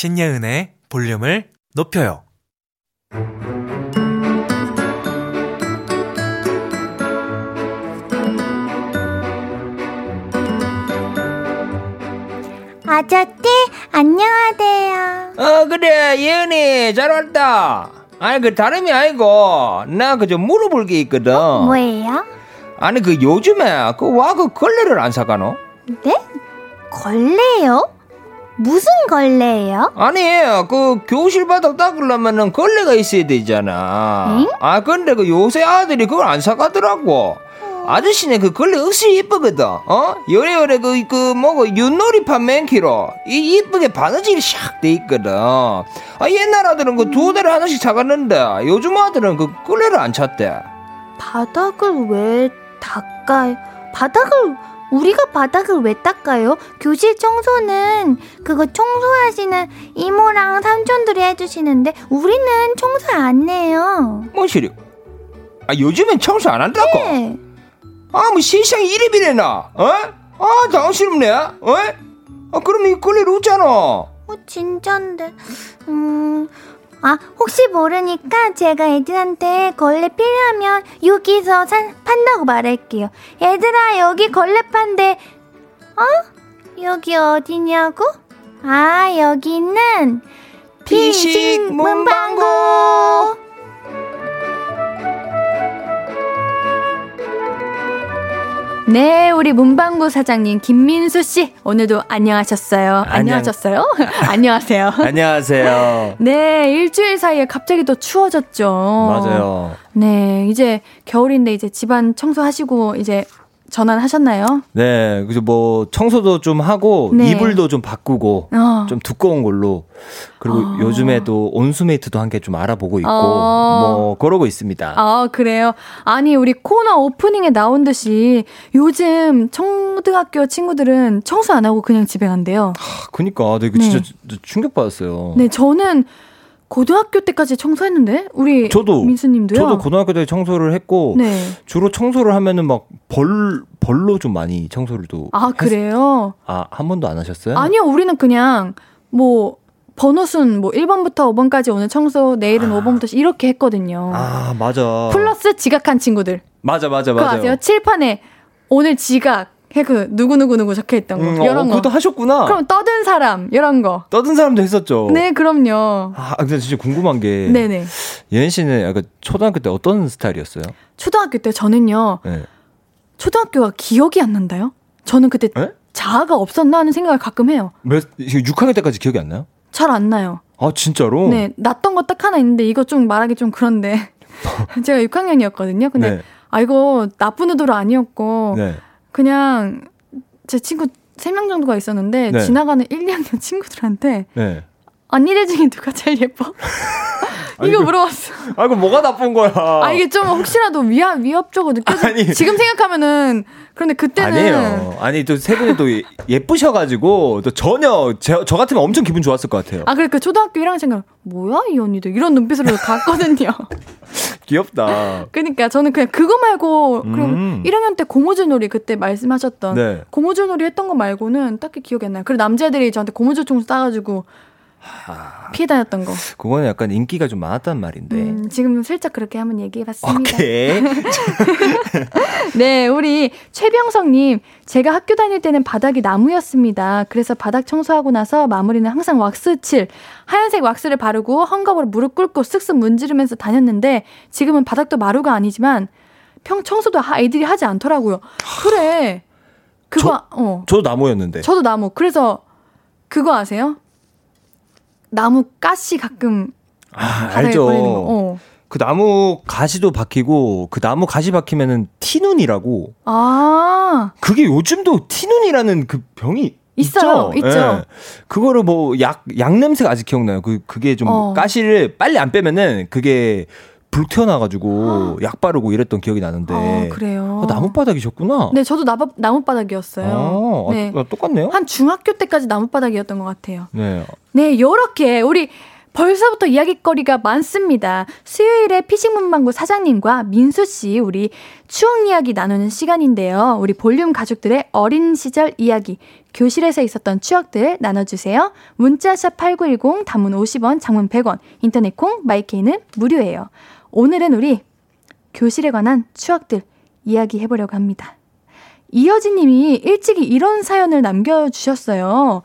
신예은의 볼륨을 높여요. 아저씨, 안녕하세요. 어, 그래, 예은이, 잘 왔다. 아니, 그, 다름이 아니고, 나 그저 물어볼 게 있거든. 어, 뭐예요? 아니, 그, 요즘에, 그, 와, 그, 걸레를 안 사가노? 네? 걸레요? 무슨 걸레예요? 아니, 그 교실 바닥 닦으려면은 걸레가 있어야 되잖아. 응? 아, 근데 그 요새 아들이 그걸 안 사가더라고. 아저씨네 그 걸레 억수로 이쁘거든. 어? 요래요래 그, 그, 뭐고, 윷놀이 판 맨키로. 이 이쁘게 바느질이 샥 돼 있거든. 아, 옛날 아들은 그두 대를 하나씩 사갔는데, 요즘 아들은 그 걸레를 안 찾대. 바닥을 왜 닦아요? 바닥을 우리가 바닥을 왜 닦아요? 교실 청소는 그거 청소하시는 이모랑 삼촌들이 해주시는데 우리는 청소 안 해요. 뭐 시리? 아 요즘엔 청소 안 한다고? 네. 아뭐 세상에 이래 비래나? 어? 아 당황스럽네. 어? 아 그럼 이 걸레 없잖아. 어 진짠데. 음 아, 혹시 모르니까 제가 애들한테 걸레 필요하면 여기서 산, 판다고 말할게요. 얘들아, 여기 걸레 판대. 어? 여기 어디냐고? 아, 여기는 피식 문방구! 네, 우리 문방구 사장님 김민수 씨 오늘도 안녕하셨어요. 안녕. 하셨어요 안녕하세요. 안녕하세요. 네, 일주일 사이에 갑자기 또 추워졌죠. 맞아요. 네, 이제 겨울인데 이제 집안 청소하시고 이제 전환하셨나요? 네, 그래서 뭐 청소도 좀 하고 네. 이불도 좀 바꾸고 어. 좀 두꺼운 걸로 그리고 어. 요즘에도 온수메이트도 한개좀 알아보고 있고 어. 뭐 그러고 있습니다. 아, 그래요? 아니, 우리 코너 오프닝에 나온 듯이 요즘 초등학교 친구들은 청소 안 하고 그냥 집에 간대요. 아, 그니까 네, 그 네. 진짜 충격 받았어요. 네, 저는 고등학교 때까지 청소했는데, 우리 저도 민수님도요? 저도 고등학교 때 청소를 했고 네. 주로 청소를 하면은 막 벌 벌로 좀 많이 청소를 또 아, 했- 그래요? 아, 한 번도 안 하셨어요? 아니요, 우리는 그냥 뭐 번호순 뭐 1번부터 5번까지 오늘 청소, 내일은 5번부터 이렇게 했거든요. 아, 맞아. 플러스 지각한 친구들. 맞아, 맞아, 그거 맞아. 아세요? 칠판에 오늘 지각 해 그 누구 누구 누구 적혀 있던 거. 음, 어, 이런 거. 그것도 하셨구나. 그럼 떠든 사람 이런 거. 떠든 사람도 했었죠. 네, 그럼요. 아, 근데 진짜 궁금한 게 네네. 예은 씨는 약간 초등학교 때 어떤 스타일이었어요? 초등학교 때 저는요. 네. 초등학교가 기억이 안 난다요? 저는 그때 에? 자아가 없었나 하는 생각을 가끔 해요. 몇 6학년 때까지 기억이 안 나요? 잘 안 나요. 아, 진짜로? 네, 났던 거 딱 하나 있는데 이거 좀 말하기 좀 그런데 제가 6학년이었거든요. 근데 네. 아 이거 나쁜 의도로 아니었고 네. 그냥 제 친구 3명 정도가 있었는데 네. 지나가는 1, 2학년 친구들한테 네. 언니들 중에 누가 제일 예뻐? 이거 그- 물어봤어. 아, 이거 뭐가 나쁜 거야? 아 이게 좀 혹시라도 위압 위협적으로 느껴지. 아니. 지금 생각하면은 그런데 그때는 아니에요. 아니, 또 세 분이 또 예- 예쁘셔가지고, 또 전혀, 제, 저 같으면 엄청 기분 좋았을 것 같아요. 아 그래 그 초등학교 1학년 생각 뭐야 이 언니들 이런 눈빛으로 갔거든요. 귀엽다. 그러니까 저는 그냥 그거 말고 그리고 음. 1학년 때 고무줄 놀이 그때 말씀하셨던 네. 고무줄 놀이 했던 거 말고는 딱히 기억이 안 나요. 그리고 남자애들이 저한테 고무줄 총수 따가지고 피해 다녔던 거. 그거는 약간 인기가 좀 많았단 말인데. 음, 지금 슬쩍 그렇게 한번 얘기해 봤습니다. 오케이. 네, 우리 최병성님, 제가 학교 다닐 때는 바닥이 나무였습니다. 그래서 바닥 청소하고 나서 마무리는 항상 왁스 칠, 하얀색 왁스를 바르고 헝겊으로 무릎 꿇고 쓱쓱 문지르면서 다녔는데 지금은 바닥도 마루가 아니지만 평 청소도 하- 아이들이 하지 않더라고요. 그래. 그거 어. 저도 나무였는데. 저도 나무. 그래서 그거 아세요? 나무 가시 가끔 아, 알죠. 어. 그 나무 가시도 박히고, 그 나무 가시 박히면은 티눈이라고. 아, 그게 요즘도 티눈이라는 그 병이 있어요. 있죠. 있죠. 예. 그거를 뭐 약, 약 냄새가 아직 기억나요. 그, 그게 좀 어. 가시를 빨리 안 빼면은 그게 불 튀어나와가지고 약 바르고 이랬던 기억이 나는데. 어, 그래요. 아, 나무바닥이셨구나. 네, 저도 나무, 나무바닥이었어요. 아, 네. 아, 똑같네요. 한 중학교 때까지 나무바닥이었던 것 같아요. 네. 네, 요렇게 우리 벌써부터 이야기거리가 많습니다. 수요일에 피싱문방구 사장님과 민수 씨 우리 추억 이야기 나누는 시간인데요. 우리 볼륨 가족들의 어린 시절 이야기, 교실에서 있었던 추억들 나눠주세요. 문자샵 8910, 단문 50원, 장문 100원, 인터넷 콩, 마이케이는 무료예요. 오늘은 우리 교실에 관한 추억들 이야기해 보려고 합니다. 이여진 님이 일찍이 이런 사연을 남겨주셨어요.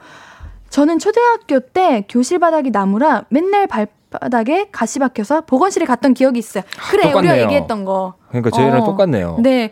저는 초등학교 때 교실 바닥이 나무라 맨날 발바닥에 가시 박혀서 보건실에 갔던 기억이 있어요. 그래, 우리가 똑같네요. 얘기했던 거. 그러니까 저희랑 어. 똑같네요. 네.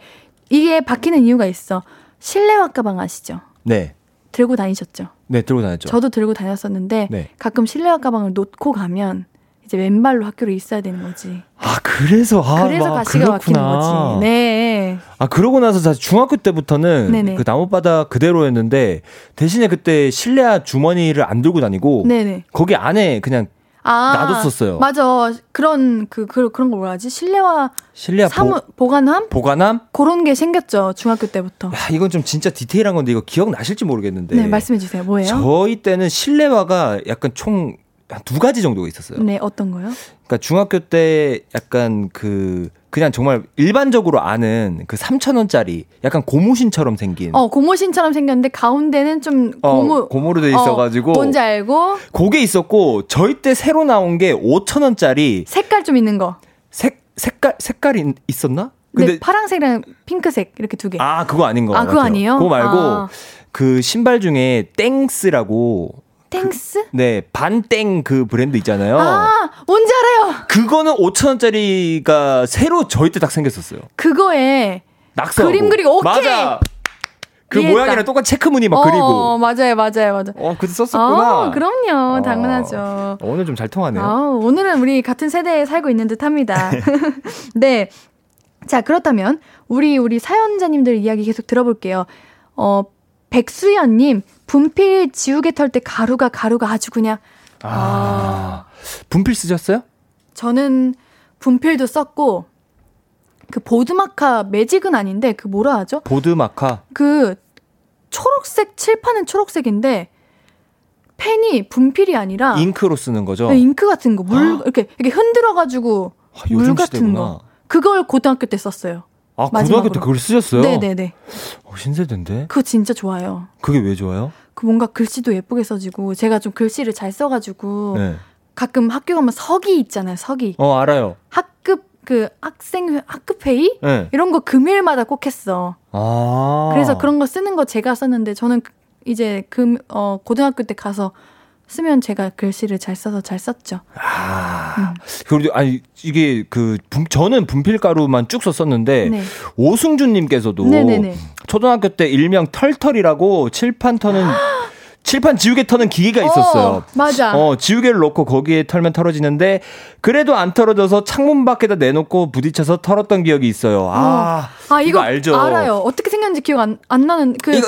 이게 박히는 이유가 있어. 실내화 가방 아시죠? 네. 들고 다니셨죠? 네, 들고 다녔죠. 저도 들고 다녔었는데 네. 가끔 실내화 가방을 놓고 가면 이제 맨발로 학교를 있어야 되는 거지. 아, 그래서, 아, 그래서 막 가시가 그렇구나. 거지. 네. 아, 그러고 나서 사실 중학교 때부터는 네네. 그 나무바닥 그대로였는데 대신에 그때 실내화 주머니를 안 들고 다니고 네네. 거기 안에 그냥 아, 놔뒀었어요. 맞아. 그런 그, 그 그런 거 뭐라 하지? 실내화 실내화 사무 보, 보관함 보관함? 그런 게 생겼죠 중학교 때부터. 야, 이건 좀 진짜 디테일한 건데 이거 기억 나실지 모르겠는데. 네, 말씀해 주세요. 뭐예요? 저희 때는 실내화가 약간 총 두 가지 정도가 있었어요. 네, 어떤 거요? 그러니까 중학교 때 약간 그 그냥 정말 일반적으로 아는 그 3천 원짜리 약간 고무신처럼 생긴 어, 고무신처럼 생겼는데 가운데는 좀 어, 고무 고무로 돼 있어 가지고 어, 뭔지 알고 그게 있었고 저희 때 새로 나온 게 5천 원짜리 색깔 좀 있는 거. 색 색깔 색깔이 있었나? 근데 파랑색이랑 핑크색 이렇게 두 개. 아 그거 아닌 거 아, 같아요. 그거 아니에요? 그거 말고 아. 그 신발 중에 땡스라고 땡스? 네 반땡 그 브랜드 있잖아요. 아, 뭔지 알아요. 그거는 5천 원짜리가 새로 저희 때 딱 생겼었어요. 그거에 낙서 그림 그리고 오케이! 맞아. 그 이해했다. 모양이랑 똑같이 체크무늬 막 어, 그리고. 맞아요, 맞아요, 맞아요. 어 그때 썼었구나. 어, 그럼요. 어. 당연하죠. 오늘 좀 잘 통하네요. 아, 오늘은 우리 같은 세대에 살고 있는 듯 합니다. 네. 자, 그렇다면 우리 우리 사연자님들 이야기 계속 들어볼게요. 어, 백수연님 분필 지우개 털 때 가루가 가루가 아주 그냥 아, 분필 쓰셨어요? 저는 분필도 썼고 그 보드마카 매직은 아닌데 그 뭐라 하죠? 보드 마카. 그 초록색 칠판은 초록색인데 펜이 분필이 아니라 잉크로 쓰는 거죠? 네, 잉크 같은 거 물 이렇게 이렇게 흔들어 가지고 아, 물 같은 시대구나. 거 그걸 고등학교 때 썼어요. 아, 고등학교 마지막으로. 때 그걸 쓰셨어요? 네네네. 어, 신세대인데? 그거 진짜 좋아요. 그게 왜 좋아요? 그 뭔가 글씨도 예쁘게 써지고 제가 좀 글씨를 잘 써가지고 네. 가끔 학교 가면 서기 있잖아요. 서기 어, 알아요. 학급 그 학생 학급 회의 네. 이런 거 금요일마다 꼭 했어. 아. 그래서 그런 거 쓰는 거 제가 썼는데 저는 그- 이제 금 어, 고등학교 때 가서 쓰면 제가 글씨를 잘 써서 잘 썼죠. 아. 그리고 아니 이게 그 분- 저는 분필 가루만 쭉 썼었는데 네. 오승준 님께서도 네네네. 초등학교 때 일명 털털이라고 칠판 터는 칠판 지우개 터는 기계가 있었어요. 어, 맞아. 어, 지우개를 넣고 거기에 털면 털어지는데 그래도 안 털어져서 창문 밖에다 내놓고 부딪혀서 털었던 기억이 있어요. 아, 아 이거, 알죠? 알아요. 어떻게 생겼는지 기억 안, 안 나는 그 이거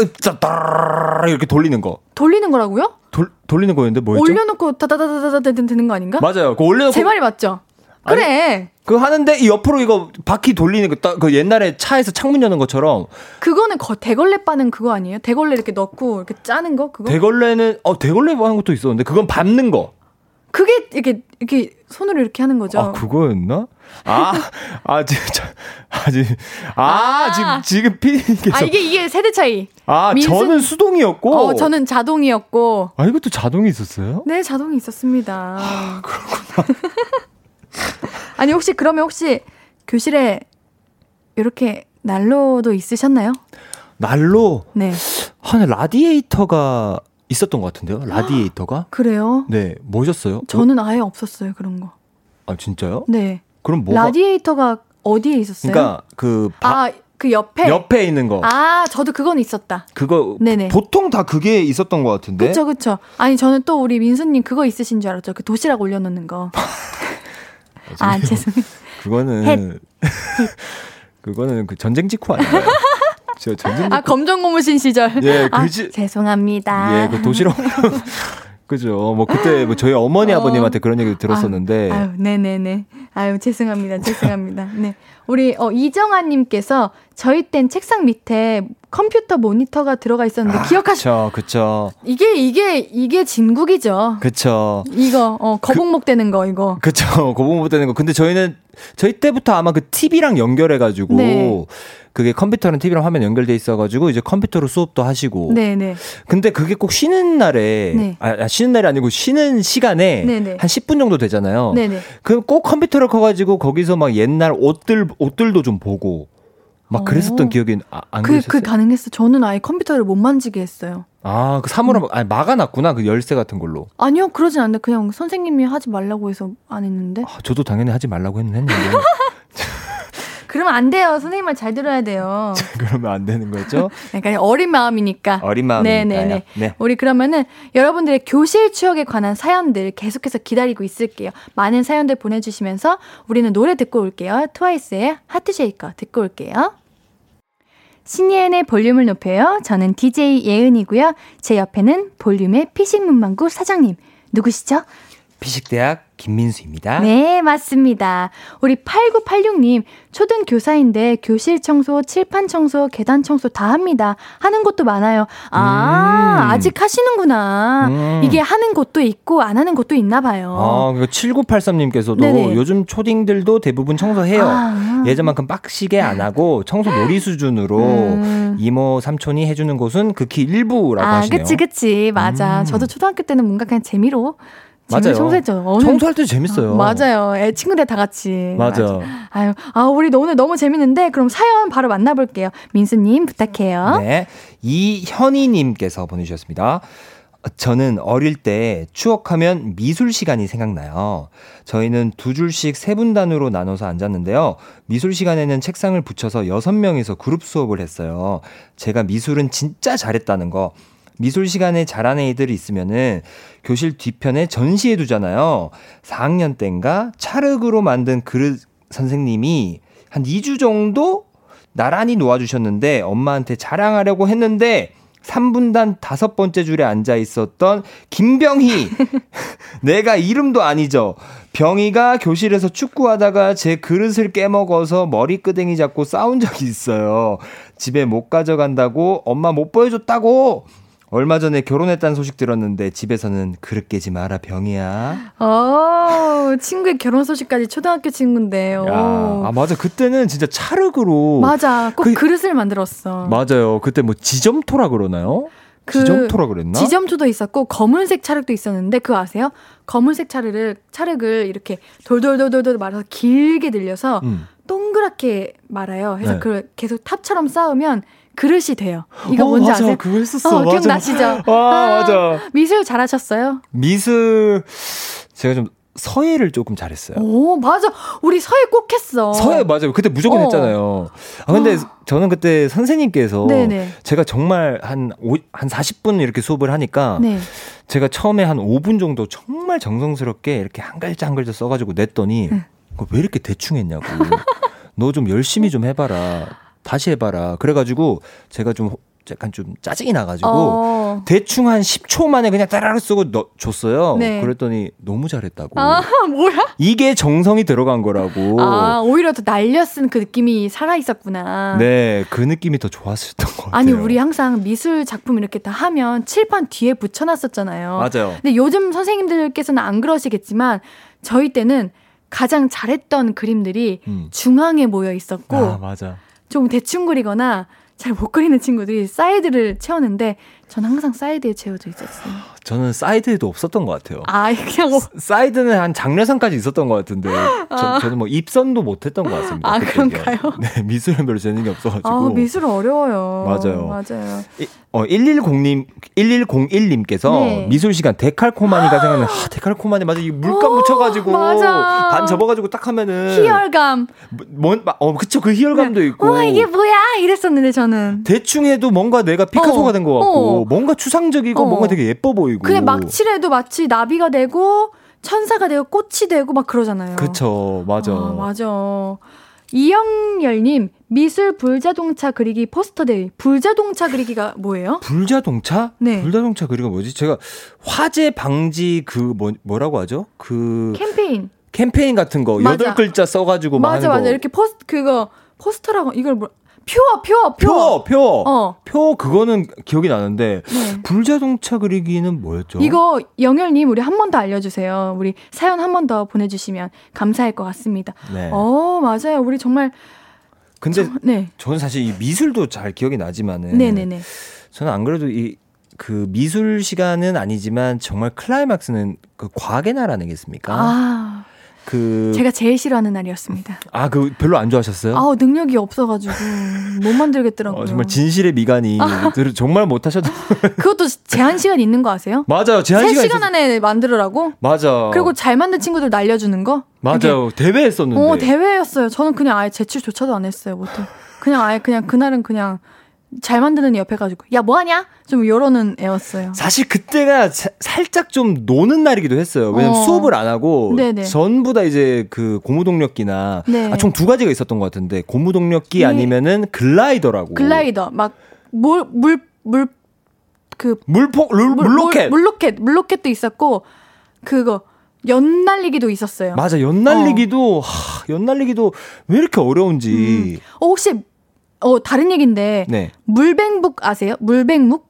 이렇게 돌리는 거. 돌리는 거라고요? 돌, 돌리는 거였는데 뭐였죠? 올려놓고 다다다다다다 되는 거 아닌가? 맞아요. 그거 올려놓고 제 말이 맞죠? 아니, 그래. 그 하는데 이 옆으로 이거 바퀴 돌리는 거, 따- 그 옛날에 차에서 창문 여는 것처럼 그거는 거, 대걸레 빠는 그거 아니에요? 대걸레 이렇게 넣고 이렇게 짜는 거 그거? 대걸레는 어 대걸레 하는 것도 있었는데 그건 밟는 거. 그게 이렇게 이렇게 손으로 이렇게 하는 거죠. 아 그거였나? 아, 아 진짜 아직 아, 아. 지금 지금 피디님께서 아, 이게 이게 세대 차이. 아 민수- 저는 수동이었고 어 저는 자동이었고 아 이것도 자동이 있었어요? 네 자동이 있었습니다. 그렇구나. 아니 혹시 그러면 혹시 교실에 이렇게 난로도 있으셨나요? 난로 네. 한 라디에이터가 있었던 것 같은데요? 라디에이터가? 그래요? 네, 뭐셨어요? 저는 아예 없었어요 그런 거. 아 진짜요? 네. 그럼 뭐가? 라디에이터가 어디에 있었어요? 그러니까 그 바- 아 그 옆에. 옆에 있는 거. 아 저도 그건 있었다. 그거 네네. 보통 다 그게 있었던 것 같은데. 그쵸 그쵸. 아니 저는 또 우리 민수님 그거 있으신 줄 알았죠. 그 도시락 올려놓는 거. 아 죄송해요. 그거는 그거는 그 전쟁 직후 아닌가요? 저 전쟁 아 검정 고무신 시절. 예, 아, 그지- 죄송합니다. 예, 그 도시락 그죠. 뭐 그때 뭐 저희 어머니 어. 아버님한테 그런 얘기 들었었는데 아유, 네네네. 아유, 죄송합니다. 죄송합니다. 네. 우리, 어, 이정아님께서 저희 땐 책상 밑에 컴퓨터 모니터가 들어가 있었는데 기억하시, 그쵸, 그쵸, 이게, 이게, 이게 진국이죠. 그쵸. 이거, 어, 거북목 되는 거, 이거. 그쵸. 고봉못 되는 거. 근데 저희는 저희 때부터 아마 그 TV랑 연결해 가지고 네. 그게 컴퓨터랑 TV랑 화면 연결돼 있어가지고 이제 컴퓨터로 수업도 하시고. 네네. 근데 그게 꼭 쉬는 날에 네. 아, 아, 쉬는 날이 아니고 쉬는 시간에 네네. 한 10분 정도 되잖아요. 네네. 그꼭 컴퓨터를 커가지고 거기서 막 옛날 옷들 옷들도 좀 보고 막 어. 그랬었던 기억이 아, 안 그, 그러셨어요? 그 가능했어. 저는 아예 컴퓨터를 못 만지게 했어요. 아, 그 사물함 아 막아놨구나 그 열쇠 같은 걸로. 아니요, 그러진 않는데 그냥 선생님이 하지 말라고 해서 안 했는데. 아, 저도 당연히 하지 말라고 했는 했는데 그러면 안 돼요. 선생님 말잘 들어야 돼요. 그러면 안 되는 거죠? 그러니까 어린 마음이니까. 어린 마음이니까요. 네네네. 네. 우리 그러면은 여러분들의 교실 추억에 관한 사연들 계속해서 기다리고 있을게요. 많은 사연들 보내주시면서 우리는 노래 듣고 올게요. 트와이스의 하트쉐이커 듣고 올게요. 신예은의 볼륨을 높여요. 저는 DJ 예은이고요. 제 옆에는 볼륨의 피식 문방구 사장님. 누구시죠? 피식대학 김민수입니다. 네, 맞습니다. 우리 8986님, 초등 교사인데 교실 청소, 칠판 청소, 계단 청소 다 합니다. 하는 것도 많아요. 아, 음. 아직 하시는구나. 음. 이게 하는 곳도 있고 안 하는 곳도 있나 봐요. 아, 그 7983님께서도 네네. 요즘 초딩들도 대부분 청소해요. 아. 예전만큼 빡시게 안 하고 청소 놀이 수준으로 음. 이모 삼촌이 해주는 곳은 극히 일부라고 아, 하시네요. 그치, 그치. 맞아. 음. 저도 초등학교 때는 뭔가 그냥 재미로. 맞아요. 청소했죠. 어느- 청소할 때 재밌어요. 맞아요. 애 친구들 다 같이. 맞아. 아유, 아, 우리 오늘 너무 재밌는데, 그럼 사연 바로 만나볼게요. 민수님, 부탁해요. 네. 이현희님께서 보내주셨습니다. 저는 어릴 때 추억하면 미술 시간이 생각나요. 저희는 두 줄씩 세 분단으로 나눠서 앉았는데요. 미술 시간에는 책상을 붙여서 여섯 명이서 그룹 수업을 했어요. 제가 미술은 진짜 잘했다는 거. 미술 시간에 잘하는 애들이 있으면은 교실 뒤편에 전시해 두잖아요. 4학년 때인가 찰흙으로 만든 그릇 선생님이 한 2주 정도 나란히 놓아주셨는데 엄마한테 자랑하려고 했는데 3분단 다섯 번째 줄에 앉아 있었던 김병희. 내가 이름도 아니죠. 병희가 교실에서 축구하다가 제 그릇을 깨먹어서 머리끄댕이 잡고 싸운 적이 있어요. 집에 못 가져간다고 엄마 못 보여줬다고 얼마 전에 결혼했다는 소식 들었는데 집에서는 그릇 깨지 마라 병이야. 어, 친구의 결혼 소식까지 초등학교 친구인데요. 아 맞아 그때는 진짜 찰흙으로 맞아 꼭 그, 그릇을 만들었어. 맞아요. 그때 뭐 지점토라 그러나요? 그 지점토라 그랬나? 지점토도 있었고 검은색 찰흙도 있었는데 그거 아세요? 검은색 찰흙을 찰흙을 이렇게 돌돌돌돌돌 말아서 길게 늘려서 음. 동그랗게 말아요. 해서 네. 그 계속 탑처럼 쌓으면 그릇이 돼요. 이거 어, 뭔지 맞아. 아세요? 그거 했었어. 어, 기억나시죠? 아, 아, 맞아. 미술 잘하셨어요? 미술 제가 좀 서예를 조금 잘했어요. 오, 맞아. 우리 서예 꼭 했어. 서예 맞아요. 그때 무조건 어. 했잖아요. 아 근데 어. 저는 그때 선생님께서 네네. 제가 정말 한 오, 한 40분 이렇게 수업을 하니까 네. 제가 처음에 한 5분 정도 정말 정성스럽게 이렇게 한 글자 한 글자 써 가지고 냈더니 응. 왜 이렇게 대충 했냐고. 너 좀 열심히 좀 해봐라. 다시 해봐라. 그래가지고 제가 좀 약간 좀 짜증이 나가지고 어. 대충 한 10초 만에 그냥 따라락 쓰고 넣, 줬어요. 네. 그랬더니 너무 잘했다고. 아 뭐야? 이게 정성이 들어간 거라고. 아 오히려 더 날려 쓴 그 느낌이 살아 있었구나. 네, 그 느낌이 더 좋았었던 것 같아요. 아니 우리 항상 미술 작품 이렇게 다 하면 칠판 뒤에 붙여놨었잖아요. 맞아요. 근데 요즘 선생님들께서는 안 그러시겠지만 저희 때는 가장 잘했던 그림들이 음. 중앙에 모여 있었고. 아. 좀 대충 그리거나 잘 못 그리는 친구들이 사이드를 채웠는데 저는 항상 사이드에 채워져 있었어요. 저는 사이드에도 없었던 것 같아요. 아, 그냥 뭐. 사이드는 한 장려상까지 있었던 것 같은데 아. 저, 는뭐 입선도 못했던 것 같습니다. 아, 그런가요? 네, 미술은 별로 재능이 없어가지고. 아, 미술 어려워요. 맞아요. 맞아요. 이, 어, 110님, 1101님께서 네. 미술 시간 데칼코마니가 생각나는, 아, 데칼코마니 맞아. 이 물감 오, 묻혀가지고. 맞아. 반 접어가지고 딱 하면은. 희열감. 뭐, 뭐, 어, 그쵸. 그 희열감도 네. 있고. 와, 이게 뭐야? 이랬었는데 저는. 대충 해도 뭔가 내가 피카소가 어, 된것 같고, 어. 뭔가 추상적이고, 어. 뭔가 되게 예뻐 보이고. 그냥 막 칠해도 마치 나비가 되고, 천사가 되고, 꽃이 되고, 막 그러잖아요. 그쵸. 맞아. 아, 맞아. 이영열님, 미술 불자동차 그리기 포스터데이. 불자동차 그리기가 뭐예요? 불자동차? 네. 불자동차 그리기가 뭐지? 제가 화재 방지 그 뭐, 뭐라고 하죠? 그. 캠페인. 캠페인 같은 거. 여덟 글자 써가지고 맞아, 맞아. 거. 이렇게 포스, 그거, 포스터라고, 이걸 뭐, 표, 표, 표. 표, 표. 어. 표, 그거는 기억이 나는데, 네. 불자동차 그리기는 뭐였죠? 이거, 영열님, 우리 한 번 더 알려주세요. 우리 사연 한 번 더 보내주시면 감사할 것 같습니다. 네. 어, 맞아요. 우리 정말. 근데, 저, 네. 저는 사실 이 미술도 잘 기억이 나지만은. 네네네. 저는 안 그래도 이, 그 미술 시간은 아니지만 정말 클라이막스는 그 과학의 나라 아니겠습니까? 아. 그 제가 제일 싫어하는 날이었습니다. 아, 그 별로 안 좋아하셨어요? 아, 능력이 없어 가지고 못 만들겠더라고요. 어, 정말 진실의 미간이 아. 정말 못 하셔도. 그것도 제한 시간 있는 거 아세요? 맞아요, 제한 시간. 3시간 안에 만들으라고? 맞아. 그리고 잘 만든 친구들 날려 주는 거? 맞아요, 대회 했었는데. 어, 대회였어요. 저는 그냥 아예 제출조차도 안 했어요, 못해. 그냥 아예 그냥 그날은 그냥 잘 만드는 옆에 가지고 야 뭐하냐 좀 이러는 애였어요. 사실 그때가 사, 살짝 좀 노는 날이기도 했어요. 왜냐면 어. 수업을 안 하고 네네. 전부 다 이제 그 고무동력기나 네. 아, 총 두 가지가 있었던 것 같은데 고무동력기 네. 아니면은 글라이더라고. 글라이더 막물물물그 물폭 물, 물로켓 물로켓 물로켓도 있었고 그거 연날리기도 있었어요. 맞아 연날리기도 어. 하, 연날리기도 왜 이렇게 어려운지. 음. 어, 혹시 어, 다른 얘기인데. 네. 물백묵 아세요? 물백묵?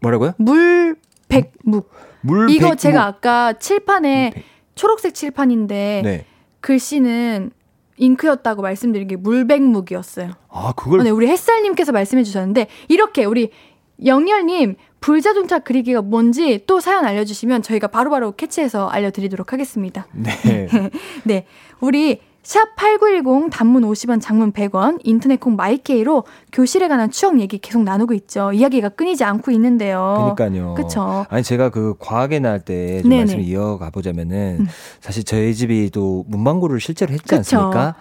뭐라고요? 물백묵. 물백묵. 이거 제가 아까 칠판에 물백. 초록색 칠판인데 네. 글씨는 잉크였다고 말씀드린 게 물백묵이었어요. 아, 그걸. 어, 네, 우리 햇살님께서 말씀해 주셨는데, 이렇게 우리 영열님 불자동차 그리기가 뭔지 또 사연 알려주시면 저희가 바로바로 바로 캐치해서 알려드리도록 하겠습니다. 네. 네. 우리 샵8910 단문 50원 장문 100원 인터넷 콩 마이케이로 교실에 관한 추억 얘기 계속 나누고 있죠. 이야기가 끊이지 않고 있는데요. 그러니까요. 그렇죠. 아니 제가 그 과학의 날 때 좀 말씀을 이어가 보자면은 음. 사실 저희 집이 또 문방구를 실제로 했지 그쵸. 않습니까?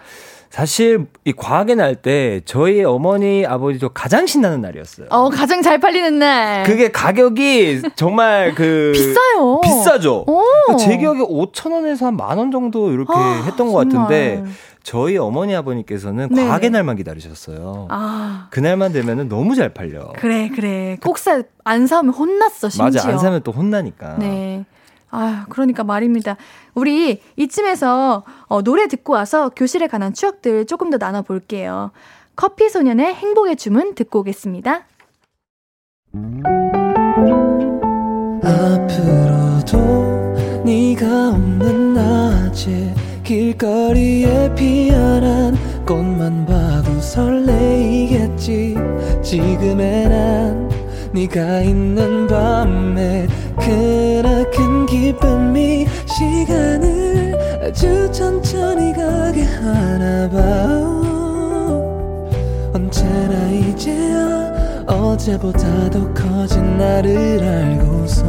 사실 이 과학의 날 때 저희 어머니 아버지도 가장 신나는 날이었어요. 어 가장 잘 팔리는 날. 그게 가격이 정말 그 비싸요. 비싸죠. 오. 제 기억에 5천 원에서 한 만 원 정도 이렇게 아, 했던 것 정말. 같은데 저희 어머니 아버님께서는 네네. 과학의 날만 기다리셨어요. 아 그날만 되면은 너무 잘 팔려. 그래 그래 꼭 사 안 사면 혼났어 심지어. 맞아 안 사면 또 혼나니까. 네. 아, 그러니까 말입니다. 우리 이쯤에서 어, 노래 듣고 와서 교실에 관한 추억들 조금 더 나눠볼게요. 커피 소년의 행복의 주문 듣고 오겠습니다. 앞으로도 네가 없는 낮에 길거리에 피어난 꽃만 봐도 설레이겠지 지금의 난 네가 있는 밤에 그나큰 기쁨이 시간을 아주 천천히 가게 하나 봐. 언제나 이제야 어제보다 더 커진 나를 알고서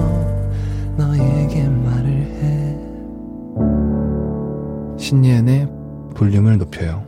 너에게 말을 해. 신예은의 볼륨을 높여요.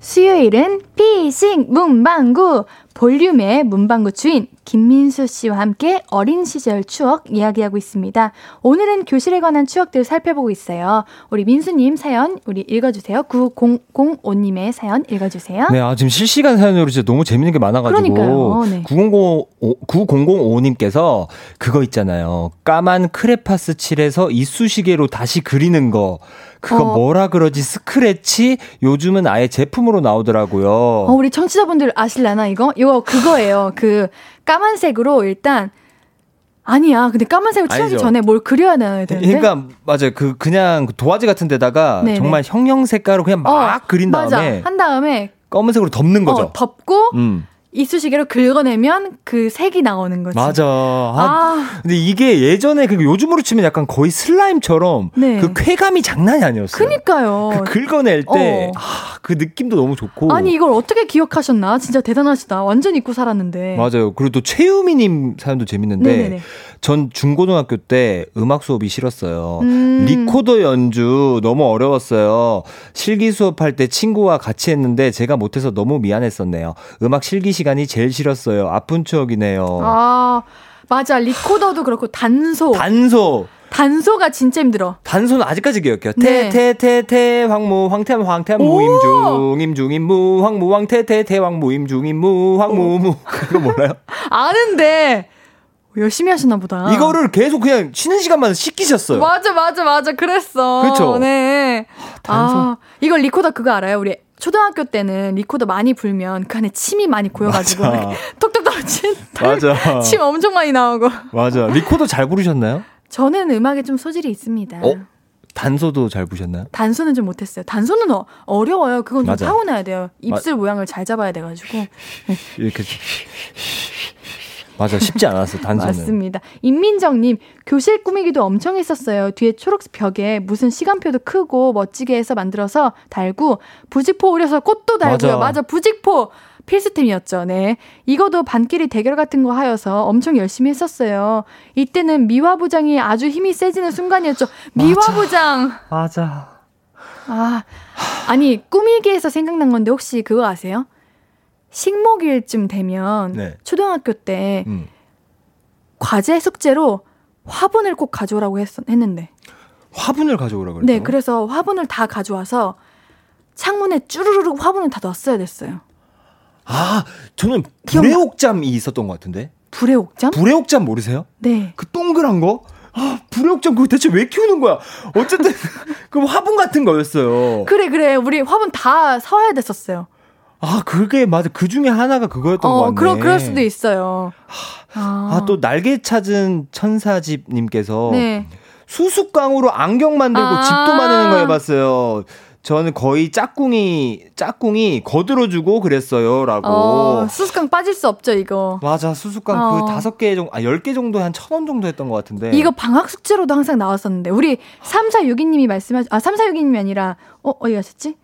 수요일은 피싱 문방구 볼륨의 문방구 주인 김민수 씨와 함께 어린 시절 추억 이야기하고 있습니다. 오늘은 교실에 관한 추억들 살펴보고 있어요. 우리 민수님 사연 우리 읽어주세요. 9005님의 사연 읽어주세요. 네, 아, 지금 실시간 사연으로 진짜 너무 재밌는 게 많아가지고. 그러니까요, 네. 9005, 9005님께서 그거 있잖아요. 까만 크레파스 칠해서 이쑤시개로 다시 그리는 거. 그거 어. 뭐라 그러지? 스크래치? 요즘은 아예 제품으로 나오더라고요. 어, 우리 청취자분들 아실라나 이거? 이거 그거예요. 그 까만색으로 일단 아니야. 근데 까만색을 칠하기 아니죠. 전에 뭘 그려야 되는데. 그러니까 맞아요. 그 그냥 그 도화지 같은 데다가 네네. 정말 형형 색깔로 그냥 막 어, 그린 맞아. 다음에 한 다음에 검은색으로 덮는 거죠. 어, 덮고 음. 이쑤시개로 긁어내면 그 색이 나오는 거지. 맞아. 아, 아, 근데 이게 예전에 그 요즘으로 치면 약간 거의 슬라임처럼 네. 그 쾌감이 장난이 아니었어요. 그니까요. 그 긁어낼 때, 어. 아, 그 느낌도 너무 좋고. 아니 이걸 어떻게 기억하셨나? 진짜 대단하시다. 완전 잊고 살았는데. 맞아요. 그리고 또 최유미님 사연도 재밌는데, 네네네. 전 중고등학교 때 음악 수업이 싫었어요. 음. 리코더 연주 너무 어려웠어요. 실기 수업할 때 친구와 같이 했는데 제가 못해서 너무 미안했었네요. 음악 실기 시간이 제일 싫었어요. 아픈 추억이네요. 아 맞아 리코더도 그렇고 단소 단소. 단소가 진짜 힘들어. 단소는 아직까지 기억해요. 네. 태태태태 황무 황태무 황태무 오! 임중 임 중 임 무 황무 황태태태 황무 임 중 임 무 황무 무 그거 몰라요? 아는데 열심히 하시나 보다. 이거를 계속 그냥 쉬는 시간만 시키셨어요. 맞아 맞아 맞아 그랬어. 그쵸? 네. 단소. 아 이걸 리코더 그거 알아요? 우리 초등학교 때는 리코더 많이 불면 그 안에 침이 많이 고여가지고 톡톡 떨어진 맞아. 침 엄청 많이 나오고. 맞아. 리코더 잘 부르셨나요? 저는 음악에 좀 소질이 있습니다. 어? 단소도 잘 부르셨나요? 단소는 좀 못했어요. 단소는 어, 어려워요. 그건 좀 맞아. 타고나야 돼요. 입술 모양을 잘 잡아야 돼가지고. 이렇게 맞아 쉽지 않았어 단소는. 맞습니다. 임민정님, 교실 꾸미기도 엄청 했었어요. 뒤에 초록색 벽에 무슨 시간표도 크고 멋지게 해서 만들어서 달고, 부직포 오려서 꽃도 달고요. 맞아. 맞아, 부직포! 필수템이었죠. 네. 이거도 반끼리 대결 같은 거 하여서 엄청 열심히 했었어요. 이때는 미화부장이 아주 힘이 세지는 순간이었죠. 미화부장! 맞아. 아, 아니, 꾸미기에서 생각난 건데 혹시 그거 아세요? 식목일쯤 되면 네. 초등학교 때 음. 과제 숙제로 화분을 꼭 가져오라고 했, 했는데. 화분을 가져오라 그랬죠. 네, 그래서 화분을 다 가져와서 창문에 쭈르르르 화분을 다 넣었어야 됐어요. 아 저는 불의 옥잠이 있었던 것 같은데. 불의 옥잠? 불의 옥잠 모르세요? 네. 그 동그란 거? 아, 불의 옥잠 그거 대체 왜 키우는 거야? 어쨌든 그 화분 같은 거였어요. 그래, 그래. 우리 화분 다 사와야 됐었어요. 아 그게 맞아. 그 중에 하나가 그거였던 것 어, 같네. 그럴, 그럴 수도 있어요. 아또 날개 찾은 천사집님께서 네. 수수깡으로 안경 만들고 아. 집도 만드는 거 해봤어요. 저는 거의 짝꿍이 짝꿍이 거들어주고 그랬어요라고. 어, 수수깡 빠질 수 없죠, 이거. 맞아 수수깡 어. 그 다섯 개 정도 아열 개 정도 한 천 원 정도 했던 것 같은데. 이거 방학 숙제로도 항상 나왔었는데 우리 3462님이 말씀하 아 3462님이 아니라 어 어디 가셨지?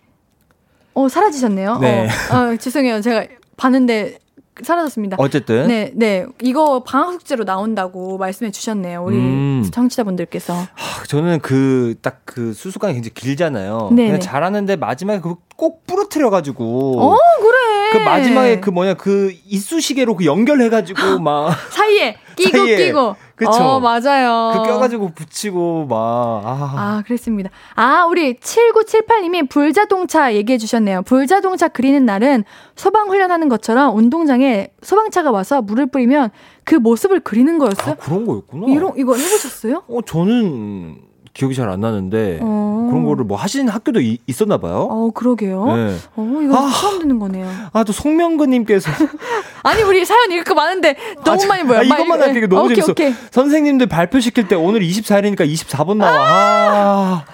어 사라지셨네요. 네. 어, 어, 죄송해요. 제가 봤는데 사라졌습니다. 어쨌든. 네, 네. 이거 방학 숙제로 나온다고 말씀해 주셨네요. 우리 음. 청취자분들께서. 하, 저는 그, 딱그 수수깡이 굉장히 길잖아요. 네. 그냥 잘하는데 마지막에 그꼭 부러뜨려 가지고. 어, 그래. 그 마지막에 그 뭐냐, 그 이쑤시개로 그 연결해가지고 막. 사이에 끼고 사이에. 끼고. 그쵸. 어, 맞아요. 그 껴가지고 붙이고, 막. 아. 아, 그랬습니다. 아, 우리 7978님이 불자동차 얘기해 주셨네요. 불자동차 그리는 날은 소방훈련하는 것처럼 운동장에 소방차가 와서 물을 뿌리면 그 모습을 그리는 거였어요? 아, 그런 거였구나. 이런, 이거 해보셨어요? 어, 저는 기억이 잘 안 나는데 어. 그런 거를 뭐 하시는 학교도 이, 있었나 봐요. 어, 그러게요. 네. 어, 이거 아, 처음 듣는 거네요. 아, 또 송명근님께서 아니 우리 사연 읽을 거 많은데 너무 아, 많이 보여. 아, 이것만 할게 너무 오케이, 재밌어. 오케이. 선생님들 발표 시킬 때 오늘 24일이니까 24번 나와. 아.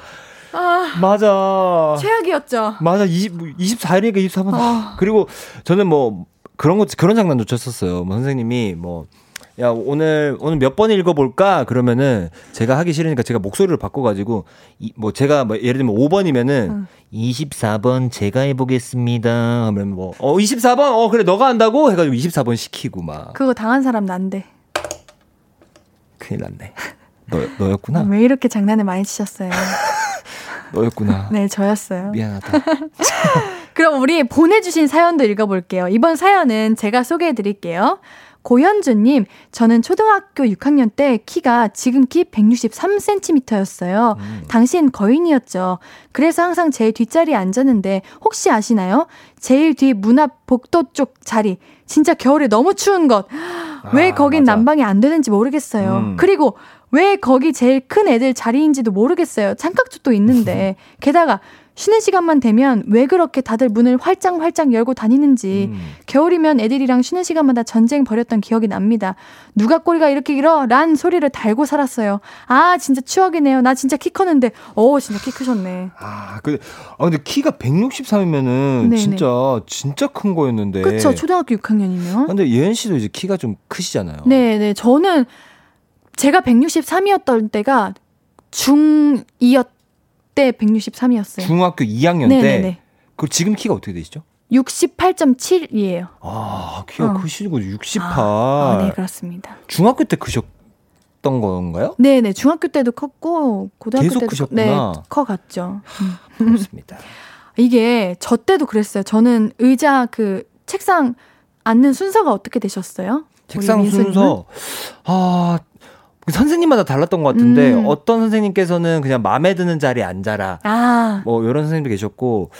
아, 맞아. 최악이었죠. 맞아. 20, 24일이니까 24번. 아. 그리고 저는 뭐 그런 거 그런 장면도 쳤었어요. 뭐 선생님이 뭐 야 오늘 오늘 몇 번 읽어볼까? 그러면은 제가 하기 싫으니까 제가 목소리를 바꿔가지고 이, 뭐 제가 뭐 예를 들면 5번이면은 응. 24번 제가 해보겠습니다. 하면 뭐 어 24번? 어 그래 너가 한다고? 해가지고 24번 시키고 막. 그거 당한 사람 난데. 큰일 났네. 너 너였구나. 왜 이렇게 장난을 많이 치셨어요? 너였구나. 네 저였어요. 미안하다. 그럼 우리 보내주신 사연도 읽어볼게요. 이번 사연은 제가 소개해드릴게요 고현주님, 저는 초등학교 6학년 때 키가 지금 키 163cm였어요. 음. 당시엔 거인이었죠. 그래서 항상 제일 뒷자리에 앉았는데 혹시 아시나요? 제일 뒤 문 앞 복도 쪽 자리. 진짜 겨울에 너무 추운 것. 왜 아, 거긴 맞아. 난방이 안 되는지 모르겠어요. 음. 그리고 왜 거기 제일 큰 애들 자리인지도 모르겠어요. 창각조도 있는데. 게다가 쉬는 시간만 되면 왜 그렇게 다들 문을 활짝 활짝 열고 다니는지 음. 겨울이면 애들이랑 쉬는 시간마다 전쟁 벌였던 기억이 납니다. 누가 꼬리가 이렇게 길어? 란 소리를 달고 살았어요. 아 진짜 추억이네요. 나 진짜 키 컸는데 어 진짜 키 크셨네. 아, 그, 아 근데 키가 163이면은 진짜 진짜 큰 거였는데. 그렇죠. 초등학교 6학년이면. 근데 예은 씨도 이제 키가 좀 크시잖아요. 네, 네. 저는 제가 163이었던 때가 중2였 때 163이었어요. 중학교 2학년 네네네. 때. 그 지금 키가 어떻게 되시죠? 68.7이에요. 아, 키가 어. 크시고 68. 아, 아, 네, 그렇습니다. 중학교 때 크셨던 건가요? 네, 네. 중학교 때도 컸고 고등학교 계속 때도 크셨구나. 네, 커 갔죠. 그렇습니다. 이게 저 때도 그랬어요. 저는 의자 그 책상 앉는 순서가 어떻게 되셨어요? 책상 순서 아그 선생님마다 달랐던 것 같은데 음. 어떤 선생님께서는 그냥 마음에 드는 자리에 앉아라. 아. 뭐 이런 선생님도 계셨고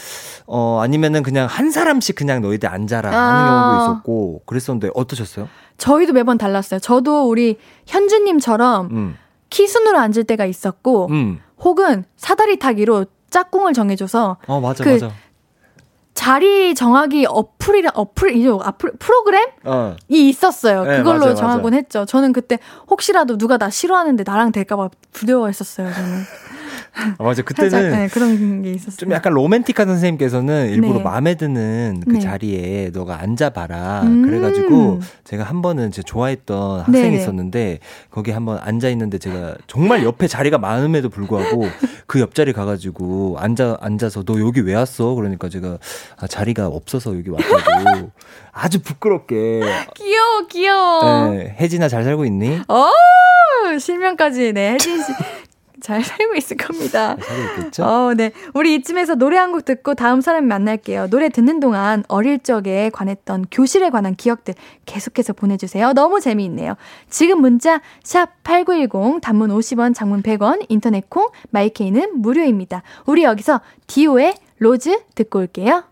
어 아니면은 그냥 한 사람씩 그냥 너희들 앉아라 아. 하는 경우도 있었고 그랬었는데 어떠셨어요? 저희도 매번 달랐어요. 저도 우리 현주님처럼 음. 키순으로 앉을 때가 있었고 음. 혹은 사다리 타기로 짝꿍을 정해줘서 어 맞아 그 맞아. 자리 정하기 어플이라 어플 이제 어플 프로그램이 어. 있었어요. 네, 그걸로 맞아요, 정하곤 맞아요. 했죠. 저는 그때 혹시라도 누가 나 싫어하는데 나랑 될까봐 두려워했었어요. 저는. 아, 맞아. 그때는 살짝, 네, 그런 게 있었어요. 좀 약간 로맨틱한 선생님께서는 일부러 네. 마음에 드는 그 네. 자리에 너가 앉아봐라. 음~ 그래가지고 제가 한 번은 제 좋아했던 학생이 네네. 있었는데 거기 한번 앉아 있는데 제가 정말 옆에 자리가 많음에도 불구하고 그 옆자리 가가지고 앉아 앉아서 너 여기 왜 왔어? 그러니까 제가 아, 자리가 없어서 여기 왔다고 아주 부끄럽게 귀여워 귀여워. 네, 혜진아 잘 살고 있니? 어 실명까지 네 혜진 씨 잘 살고 있을 겁니다. 살고 있겠죠? 어, 네. 우리 이쯤에서 노래 한 곡 듣고 다음 사람 만날게요. 노래 듣는 동안 어릴 적에 관했던 교실에 관한 기억들 계속해서 보내주세요. 너무 재미있네요. 지금 문자 샵 8910 단문 50원 장문 100원 인터넷 콩 마이케이는 무료입니다. 우리 여기서 디오의 Rose 듣고 올게요.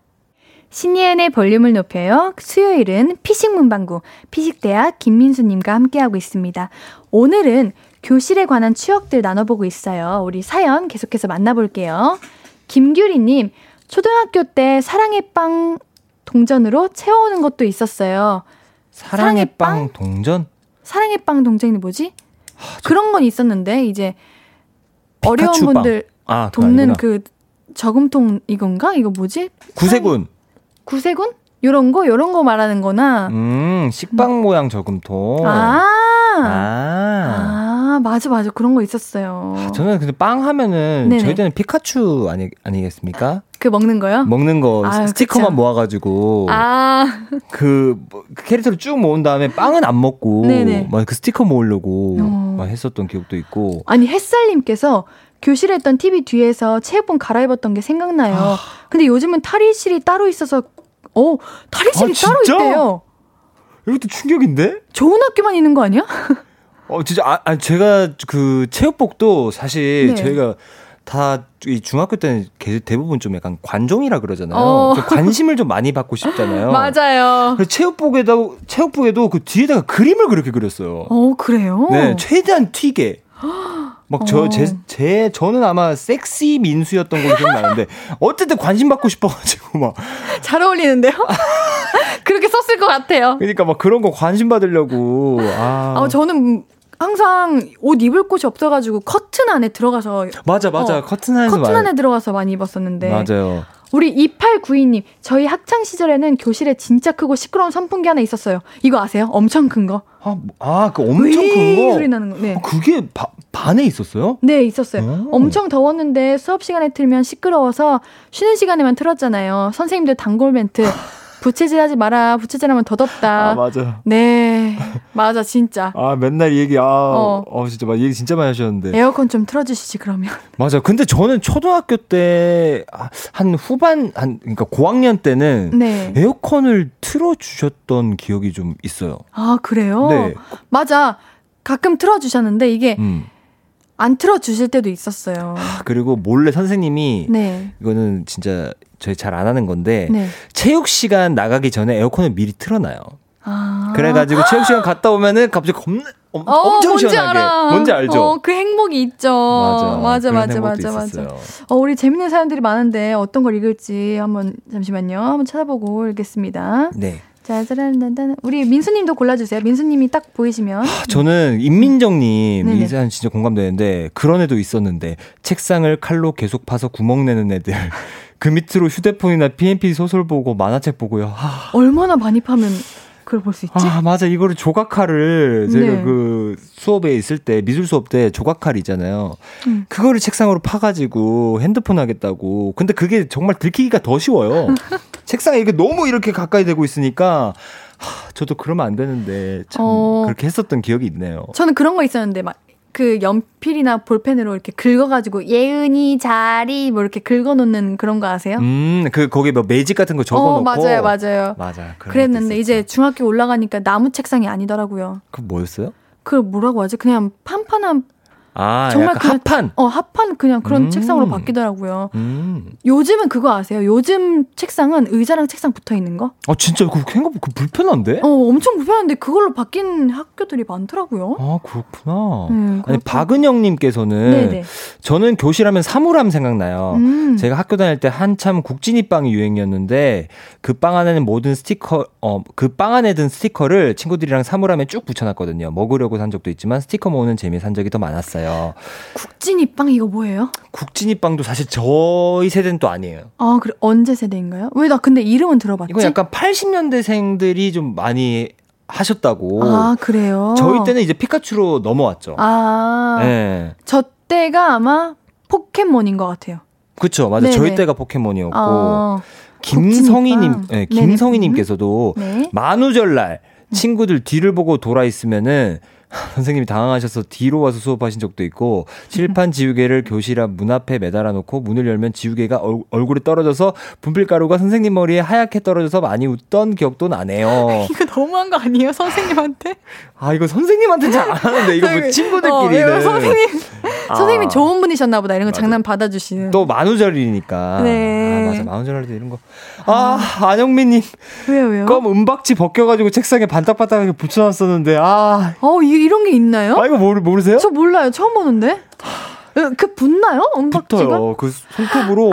신예은의 볼륨을 높여요. 수요일은 피식 문방구 피식대학 김민수님과 함께하고 있습니다. 오늘은 교실에 관한 추억들 나눠보고 있어요. 우리 사연 계속해서 만나볼게요. 김규리님, 초등학교 때 사랑의 빵 동전으로 채워오는 것도 있었어요. 사랑의, 사랑의 빵, 빵, 동전? 사랑의 빵 동전이 뭐지? 하, 저... 그런 건 있었는데, 이제 어려운 분들 아, 돕는 그 저금통 이건가? 이거 뭐지? 구세군. 구세군? 요런 거, 요런 거 말하는 거나. 음, 식빵 음. 모양 저금통. 아. 아. 아, 맞아, 맞아. 그런 거 있었어요. 저는 근데 빵 하면은 네네. 저희 때는 피카츄 아니, 아니겠습니까? 그 먹는 거요? 먹는 거 아유, 스티커만 그쵸. 모아가지고 아, 그, 뭐, 그 캐릭터를 쭉 모은 다음에 빵은 안 먹고. 막 그 스티커 모으려고 어. 막 했었던 기억도 있고 아니 햇살님께서 교실에 있던 TV 뒤에서 체육복 갈아입었던 게 생각나요. 아. 근데 요즘은 탈의실이 따로 있어서 어 탈의실이 아, 따로? 있대요. 이것도 충격인데? 좋은 학교만 있는 거 아니야? 어 진짜 아, 아 제가 그 체육복도 사실 네. 저희가 다 이 중학교 때는 개- 대부분 좀 약간 관종이라 그러잖아요. 어. 좀 관심을 좀 많이 받고 싶잖아요. 맞아요. 그래서 체육복에도 체육복에도 그 뒤에다가 그림을 그렇게 그렸어요. 어 그래요? 네, 최대한 튀게. 막저 어. 제제 저는 아마 섹시 민수였던 걸로 기억나는데 어쨌든 관심 받고 싶어가지고 막 잘 어울리는데요? 그렇게 썼을 것 같아요. 그러니까 막 그런 거 관심 받으려고 아, 아, 저는 항상 옷 입을 곳이 없어가지고 커튼 안에 들어가서 맞아 맞아 어, 커튼 안에서 커튼 많이- 안에 들어가서 많이 입었었는데 맞아요. 우리 2892님 저희 학창 시절에는 교실에 진짜 크고 시끄러운 선풍기 하나 있었어요. 이거 아세요? 엄청 큰 거. 아그 엄청 큰 거. 소리 나는 거. 네. 어, 그게 바, 반에 있었어요? 네, 있었어요. 오. 엄청 더웠는데 수업 시간에 틀면 시끄러워서 쉬는 시간에만 틀었잖아요. 선생님들 단골 멘트. 부채질 하지 마라. 부채질하면 더 덥다. 맞아. 네. 맞아, 진짜. 아 맨날 이 얘기 아, 어. 어. 진짜 막 얘기 진짜 많이 하셨는데. 에어컨 좀 틀어주시지, 그러면. 맞아. 근데 저는 초등학교 때 한 후반 한 그러니까 고학년 때는 네. 에어컨을 틀어 주셨던 기억이 좀 있어요. 아, 그래요? 네. 맞아. 가끔 틀어주셨는데 이게 음. 안 틀어주실 때도 있었어요. 그리고 몰래 선생님이 네. 이거는 진짜 저희 잘 안 하는 건데 네. 체육 시간 나가기 전에 에어컨을 미리 틀어놔요. 아. 그래가지고 체육 시간 갔다 오면은 갑자기 겁나 엄, 어, 엄청 뭔지 시원하게 알아. 뭔지 알죠? 어, 그 행복이 있죠. 맞아 맞아, 맞아, 맞아, 맞아. 어, 우리 재밌는 사연들이 많은데 어떤 걸 읽을지 한번 잠시만요. 한번 찾아보고 읽겠습니다. 네. 자, 짜란단단. 우리 민수님도 골라주세요. 민수님이 딱 보이시면. 저는 임민정님 네네. 이 사연 진짜 공감되는데 그런 애도 있었는데 책상을 칼로 계속 파서 구멍 내는 애들 그 밑으로 휴대폰이나 PMP 소설 보고 만화책 보고요. 아, 얼마나 많이 파면 그걸 볼 수 있지? 아, 맞아 이거를 조각칼을 제가 네. 그 수업에 있을 때 미술 수업 때 조각칼 있잖아요. 음. 그거를 책상으로 파 가지고 핸드폰 하겠다고. 근데 그게 정말 들키기가 더 쉬워요. 책상에 이렇게 너무 이렇게 가까이 대고 있으니까 하, 저도 그러면 안 되는데 참 어. 그렇게 했었던 기억이 있네요. 저는 그런 거 있었는데 막 그 연필이나 볼펜으로 이렇게 긁어가지고 예은이 자리 뭐 이렇게 긁어놓는 그런 거 아세요? 음, 그 거기 뭐 매직 같은 거 적어놓고 어 맞아요 맞아요. 맞아. 그랬는데 이제. 중학교 올라가니까 나무 책상이 아니더라고요. 그 뭐였어요? 그 뭐라고 하지? 그냥 판판한 아, 정말 그냥- 합판. 어 합판 그냥 그런 음. 책상으로 바뀌더라고요. 음. 요즘은 그거 아세요? 요즘 책상은 의자랑 책상 붙어 있는 거? 아 진짜 그 생각 그 불편한데? 어 엄청 불편한데 그걸로 바뀐 학교들이 많더라고요. 아 그렇구나. 네, 아니 그렇죠. 박은영 님께서는 네네. 저는 교실하면 사물함 생각나요. 음. 제가 학교 다닐 때 한참 국진이빵이 유행이었는데 그 빵 안에는 모든 스티커 어 그 빵 안에 든 스티커를 친구들이랑 사물함에 쭉 붙여 놨거든요. 먹으려고 산 적도 있지만 스티커 모으는 재미 산 적이 더 많았어요. 국진이 빵 이거 뭐예요? 국진이빵도 사실 저희 세대는 또 아니에요. 아 그래 언제 세대인가요? 왜 나 근데 이름은 들어봤지? 이건 약간 80년대생들이 좀 많이 하셨다고. 아 그래요. 저희 때는 이제 피카츄로 넘어왔죠. 아, 네. 저 때가 아마 포켓몬인 것 같아요. 그쵸. 맞아. 네네. 저희 때가 포켓몬이었고. 아, 김성희님, 국진이빵. 네. 김성희님께서도 네. 만우절날 친구들 뒤를 보고 돌아 있으면은 선생님이 당황하셔서 뒤로 와서 수업하신 적도 있고 칠판 지우개를 교실 앞 문 앞에 매달아 놓고 문을 열면 지우개가 얼, 얼굴에 떨어져서 분필가루가 선생님 머리에 하얗게 떨어져서 많이 웃던 기억도 나네요. 이거 너무한 거 아니에요, 선생님한테? 아 이거 선생님한테 잘 안 하는데 이거 뭐 어, 친구들끼리는 이거 선생님, 아. 선생님이 좋은 분이셨나 보다. 이런 거 맞아. 장난 받아주시는. 또 만우절이니까 네. 아 맞아 만우절 할 때 이런 거아 안영민님 왜요, 왜요? 껌 은박지 벗겨가지고 책상에 반딱반딱하게 붙여놨었는데 아, 어, 이, 이런 게 있나요? 아 이거 모르, 모르세요? 저 몰라요. 처음 보는데. 어, 그 붙나요? 은박지가? 붙어요. 그 손톱으로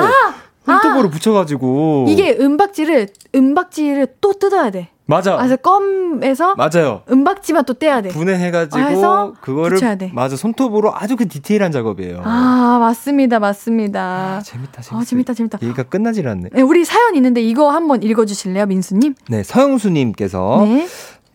손톱으로 붙여가지고 이게 은박지를 은박지를 또 뜯어야 돼. 맞아 그래서 껌에서 맞아요. 은박지만 또 떼야 돼. 분해해가지고 아, 그거를 붙여야 돼. 맞아 손톱으로 아주 그 디테일한 작업이에요. 아 맞습니다, 맞습니다. 아, 재밌다 재밌다. 아, 재밌다, 재밌다. 얘기가 끝나질 않네. 네, 우리 사연 있는데 이거 한번 읽어주실래요, 민수님? 네 서영수님께서 네.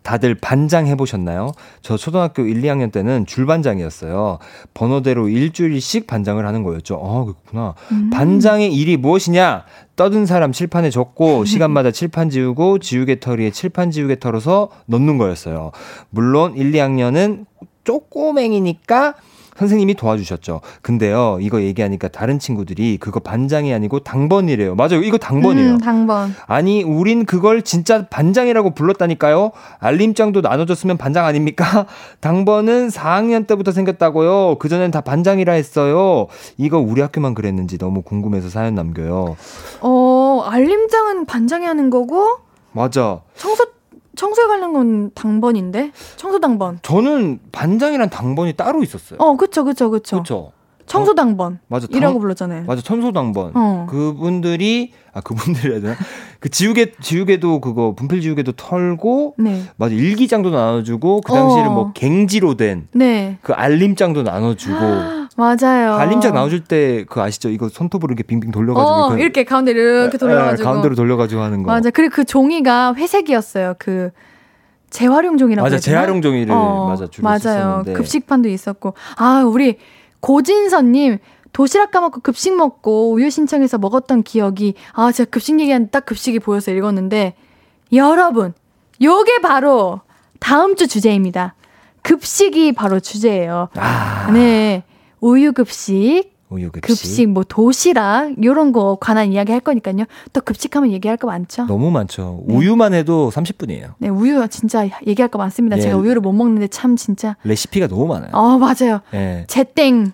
다들 반장 해보셨나요? 저 초등학교 1, 2학년 때는 줄반장이었어요. 번호대로 일주일씩 반장을 하는 거였죠. 아, 그렇구나. 음. 반장의 일이 무엇이냐? 떠든 사람 칠판에 적고 시간마다 칠판 지우고 지우개 털이에 칠판 지우개 털어서 넣는 거였어요. 물론 1, 2학년은 쪼꼬맹이니까 선생님이 도와주셨죠. 근데요, 이거 얘기하니까 다른 친구들이 그거 반장이 아니고 당번이래요. 맞아요. 이거 당번이에요. 음, 당번. 아니, 우린 그걸 진짜 반장이라고 불렀다니까요. 알림장도 나눠줬으면 반장 아닙니까? 당번은 4학년 때부터 생겼다고요. 그전엔 다 반장이라 했어요. 이거 우리 학교만 그랬는지 너무 궁금해서 사연 남겨요. 어, 알림장은 반장이 하는 거고? 맞아. 청소 청소에 관련 건 당번인데? 청소 당번. 저는 반장이란 당번이 따로 있었어요. 어, 그쵸, 그쵸, 그쵸. 그쵸. 청소 당번. 어, 맞아. 당, 이라고 불렀잖아요. 맞아. 청소 당번. 어. 그분들이 아 그분들이 해야 되나? 그 지우개 지우개도 그거 분필 지우개도 털고 네. 맞아. 일기장도 나눠 주고 그 당시에는 어. 뭐 갱지로 된그 네. 알림장도 나눠 주고 맞아요. 알림장 나눠줄 때 그 아시죠? 이거 손톱으로 이렇게 빙빙 돌려가지고 어, 그, 이렇게 가운데 이렇게 돌려가지고 가운데로 돌려가지고 하는 거. 맞아. 그리고 그 종이가 회색이었어요. 그 재활용 종이라고 맞아. 재활용 종이를 어, 맞아 주로 맞아요. 썼었는데. 급식판도 있었고 아 우리 고진선 님 도시락 까먹고 급식 먹고 우유 신청해서 먹었던 기억이 아 제가 급식 얘기한 딱 급식이 보여서 읽었는데 여러분 요게 바로 다음 주 주제입니다. 급식이 바로 주제예요. 아. 네. 우유 급식, 우유 급식. 급식, 뭐 도시락 요런 거 관한 이야기 할 거니까요. 또 급식하면 얘기할 거 많죠. 너무 많죠. 네. 우유만 해도 30분이에요. 네, 우유 진짜 얘기할 거 많습니다. 예. 제가 우유를 못 먹는데 참 진짜 레시피가 너무 많아요. 어, 맞아요. 예. 제땡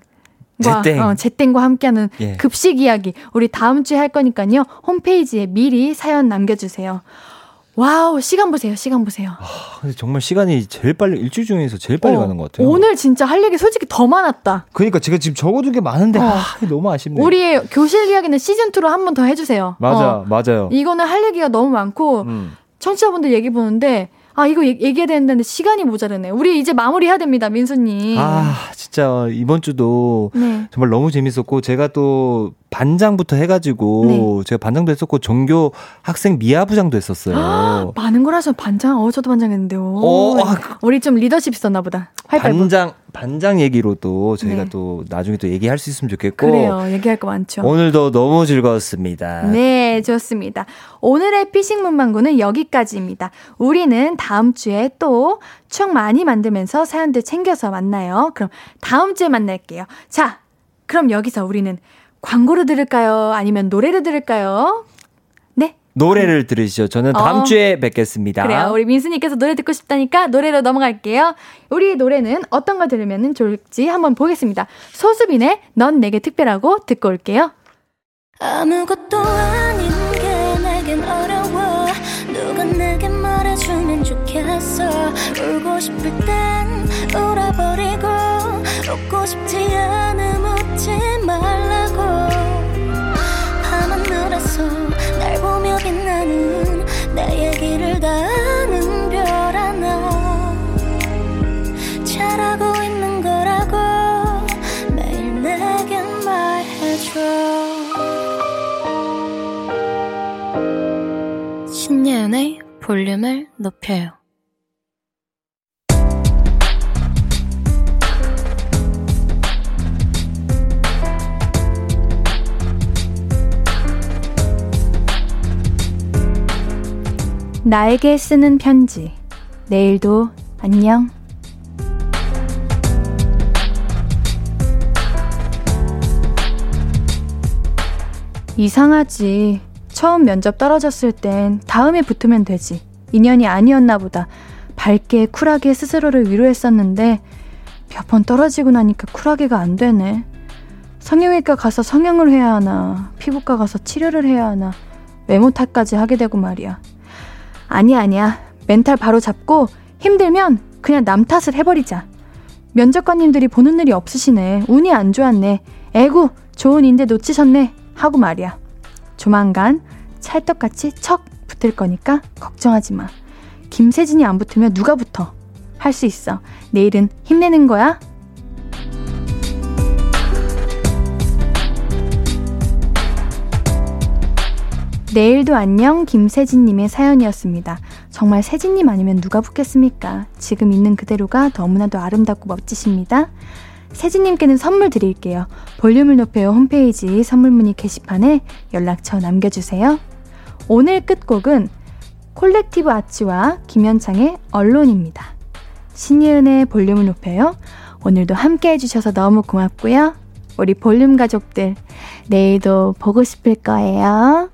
제땡. 어, 제땡과 함께하는 예. 급식 이야기 우리 다음 주에 할 거니까요. 홈페이지에 미리 사연 남겨주세요. Wow, 시간 보세요, 시간 보세요. 아, 근데 정말 시간이 제일 빨리, 일주일 중에서 제일 빨리 어, 가는 것 같아요. 오늘 진짜 할 얘기 솔직히 더 많았다. 그러니까 제가 지금 적어둔 게 많은데, 어. 아, 너무 아쉽네요. 우리 교실 이야기는 시즌 2로 한 번 더 해주세요. 맞아, 어. 맞아요. 이거는 할 얘기가 너무 많고, 음. 청취자분들 얘기 보는데, 아, 이거 얘기해야 되는데 시간이 모자르네. 우리 이제 마무리해야 됩니다, 민수님. 아, 진짜 이번 주도 네. 정말 너무 재밌었고, 제가 또 반장부터 해가지고 네. 제가 반장도 했었고 종교 학생 미아부장도 했었어요. 아, 많은 걸 하셔 반장. 어 저도 반장했는데요. 어, 아, 우리 좀 리더십 있었나 보다. 반장 반장 얘기로도 저희가 네. 또 나중에 또 얘기할 수 있으면 좋겠고. 그래요. 얘기할 거 많죠. 오늘도 너무 즐거웠습니다. 네, 좋습니다. 오늘의 피싱 문방구는 여기까지입니다. 우리는 다음 주에 또 추억 많이 만들면서 사연들 챙겨서 만나요. 그럼 다음 주에 만날게요. 자, 그럼 여기서 우리는 광고를 들을까요? 아니면 노래를 들을까요? 네. 노래를 들으시죠. 저는 다음 어, 주에 뵙겠습니다. 그래요. 우리 민수님께서 노래 듣고 싶다니까 노래로 넘어갈게요. 우리 노래는 어떤 거 들으면 좋을지 한번 보겠습니다. 소수빈의 넌 내게 특별하고 듣고 올게요. 아무것도 아닌 게 내겐 어려워 누가 내게 말해주면 좋겠어 울고 싶을 땐 울어버리고 웃고 싶지 않음 웃지 말라 볼륨을 높여요 나에게 쓰는 편지. 내일도 안녕. 이상하지. 처음 면접 떨어졌을 땐 다음에 붙으면 되지. 인연이 아니었나 보다. 밝게 쿨하게 스스로를 위로했었는데 몇 번 떨어지고 나니까 쿨하게가 안 되네. 성형외과 가서 성형을 해야 하나, 피부과 가서 치료를 해야 하나, 외모 탓까지 하게 되고 말이야. 아니야, 아니야. 멘탈 바로 잡고 힘들면 그냥 남 탓을 해버리자. 면접관님들이 보는 일이 없으시네. 운이 안 좋았네. 에구, 좋은 인대 놓치셨네. 하고 말이야. 조만간 찰떡같이 척 붙을 거니까 걱정하지 마. 김세진이 안 붙으면 누가 붙어? 할 수 있어. 내일은 힘내는 거야. 내일도 안녕 김세진님의 사연이었습니다. 정말 세진님 아니면 누가 붙겠습니까? 지금 있는 그대로가 너무나도 아름답고 멋지십니다. 세진님께는 선물 드릴게요. 볼륨을 높여요 홈페이지 선물 문의 게시판에 연락처 남겨주세요. 오늘 끝곡은 콜렉티브 아치와 김현창의 언론입니다. 신예은의 볼륨을 높여요. 오늘도 함께 해주셔서 너무 고맙고요. 우리 볼륨 가족들, 내일도 보고 싶을 거예요.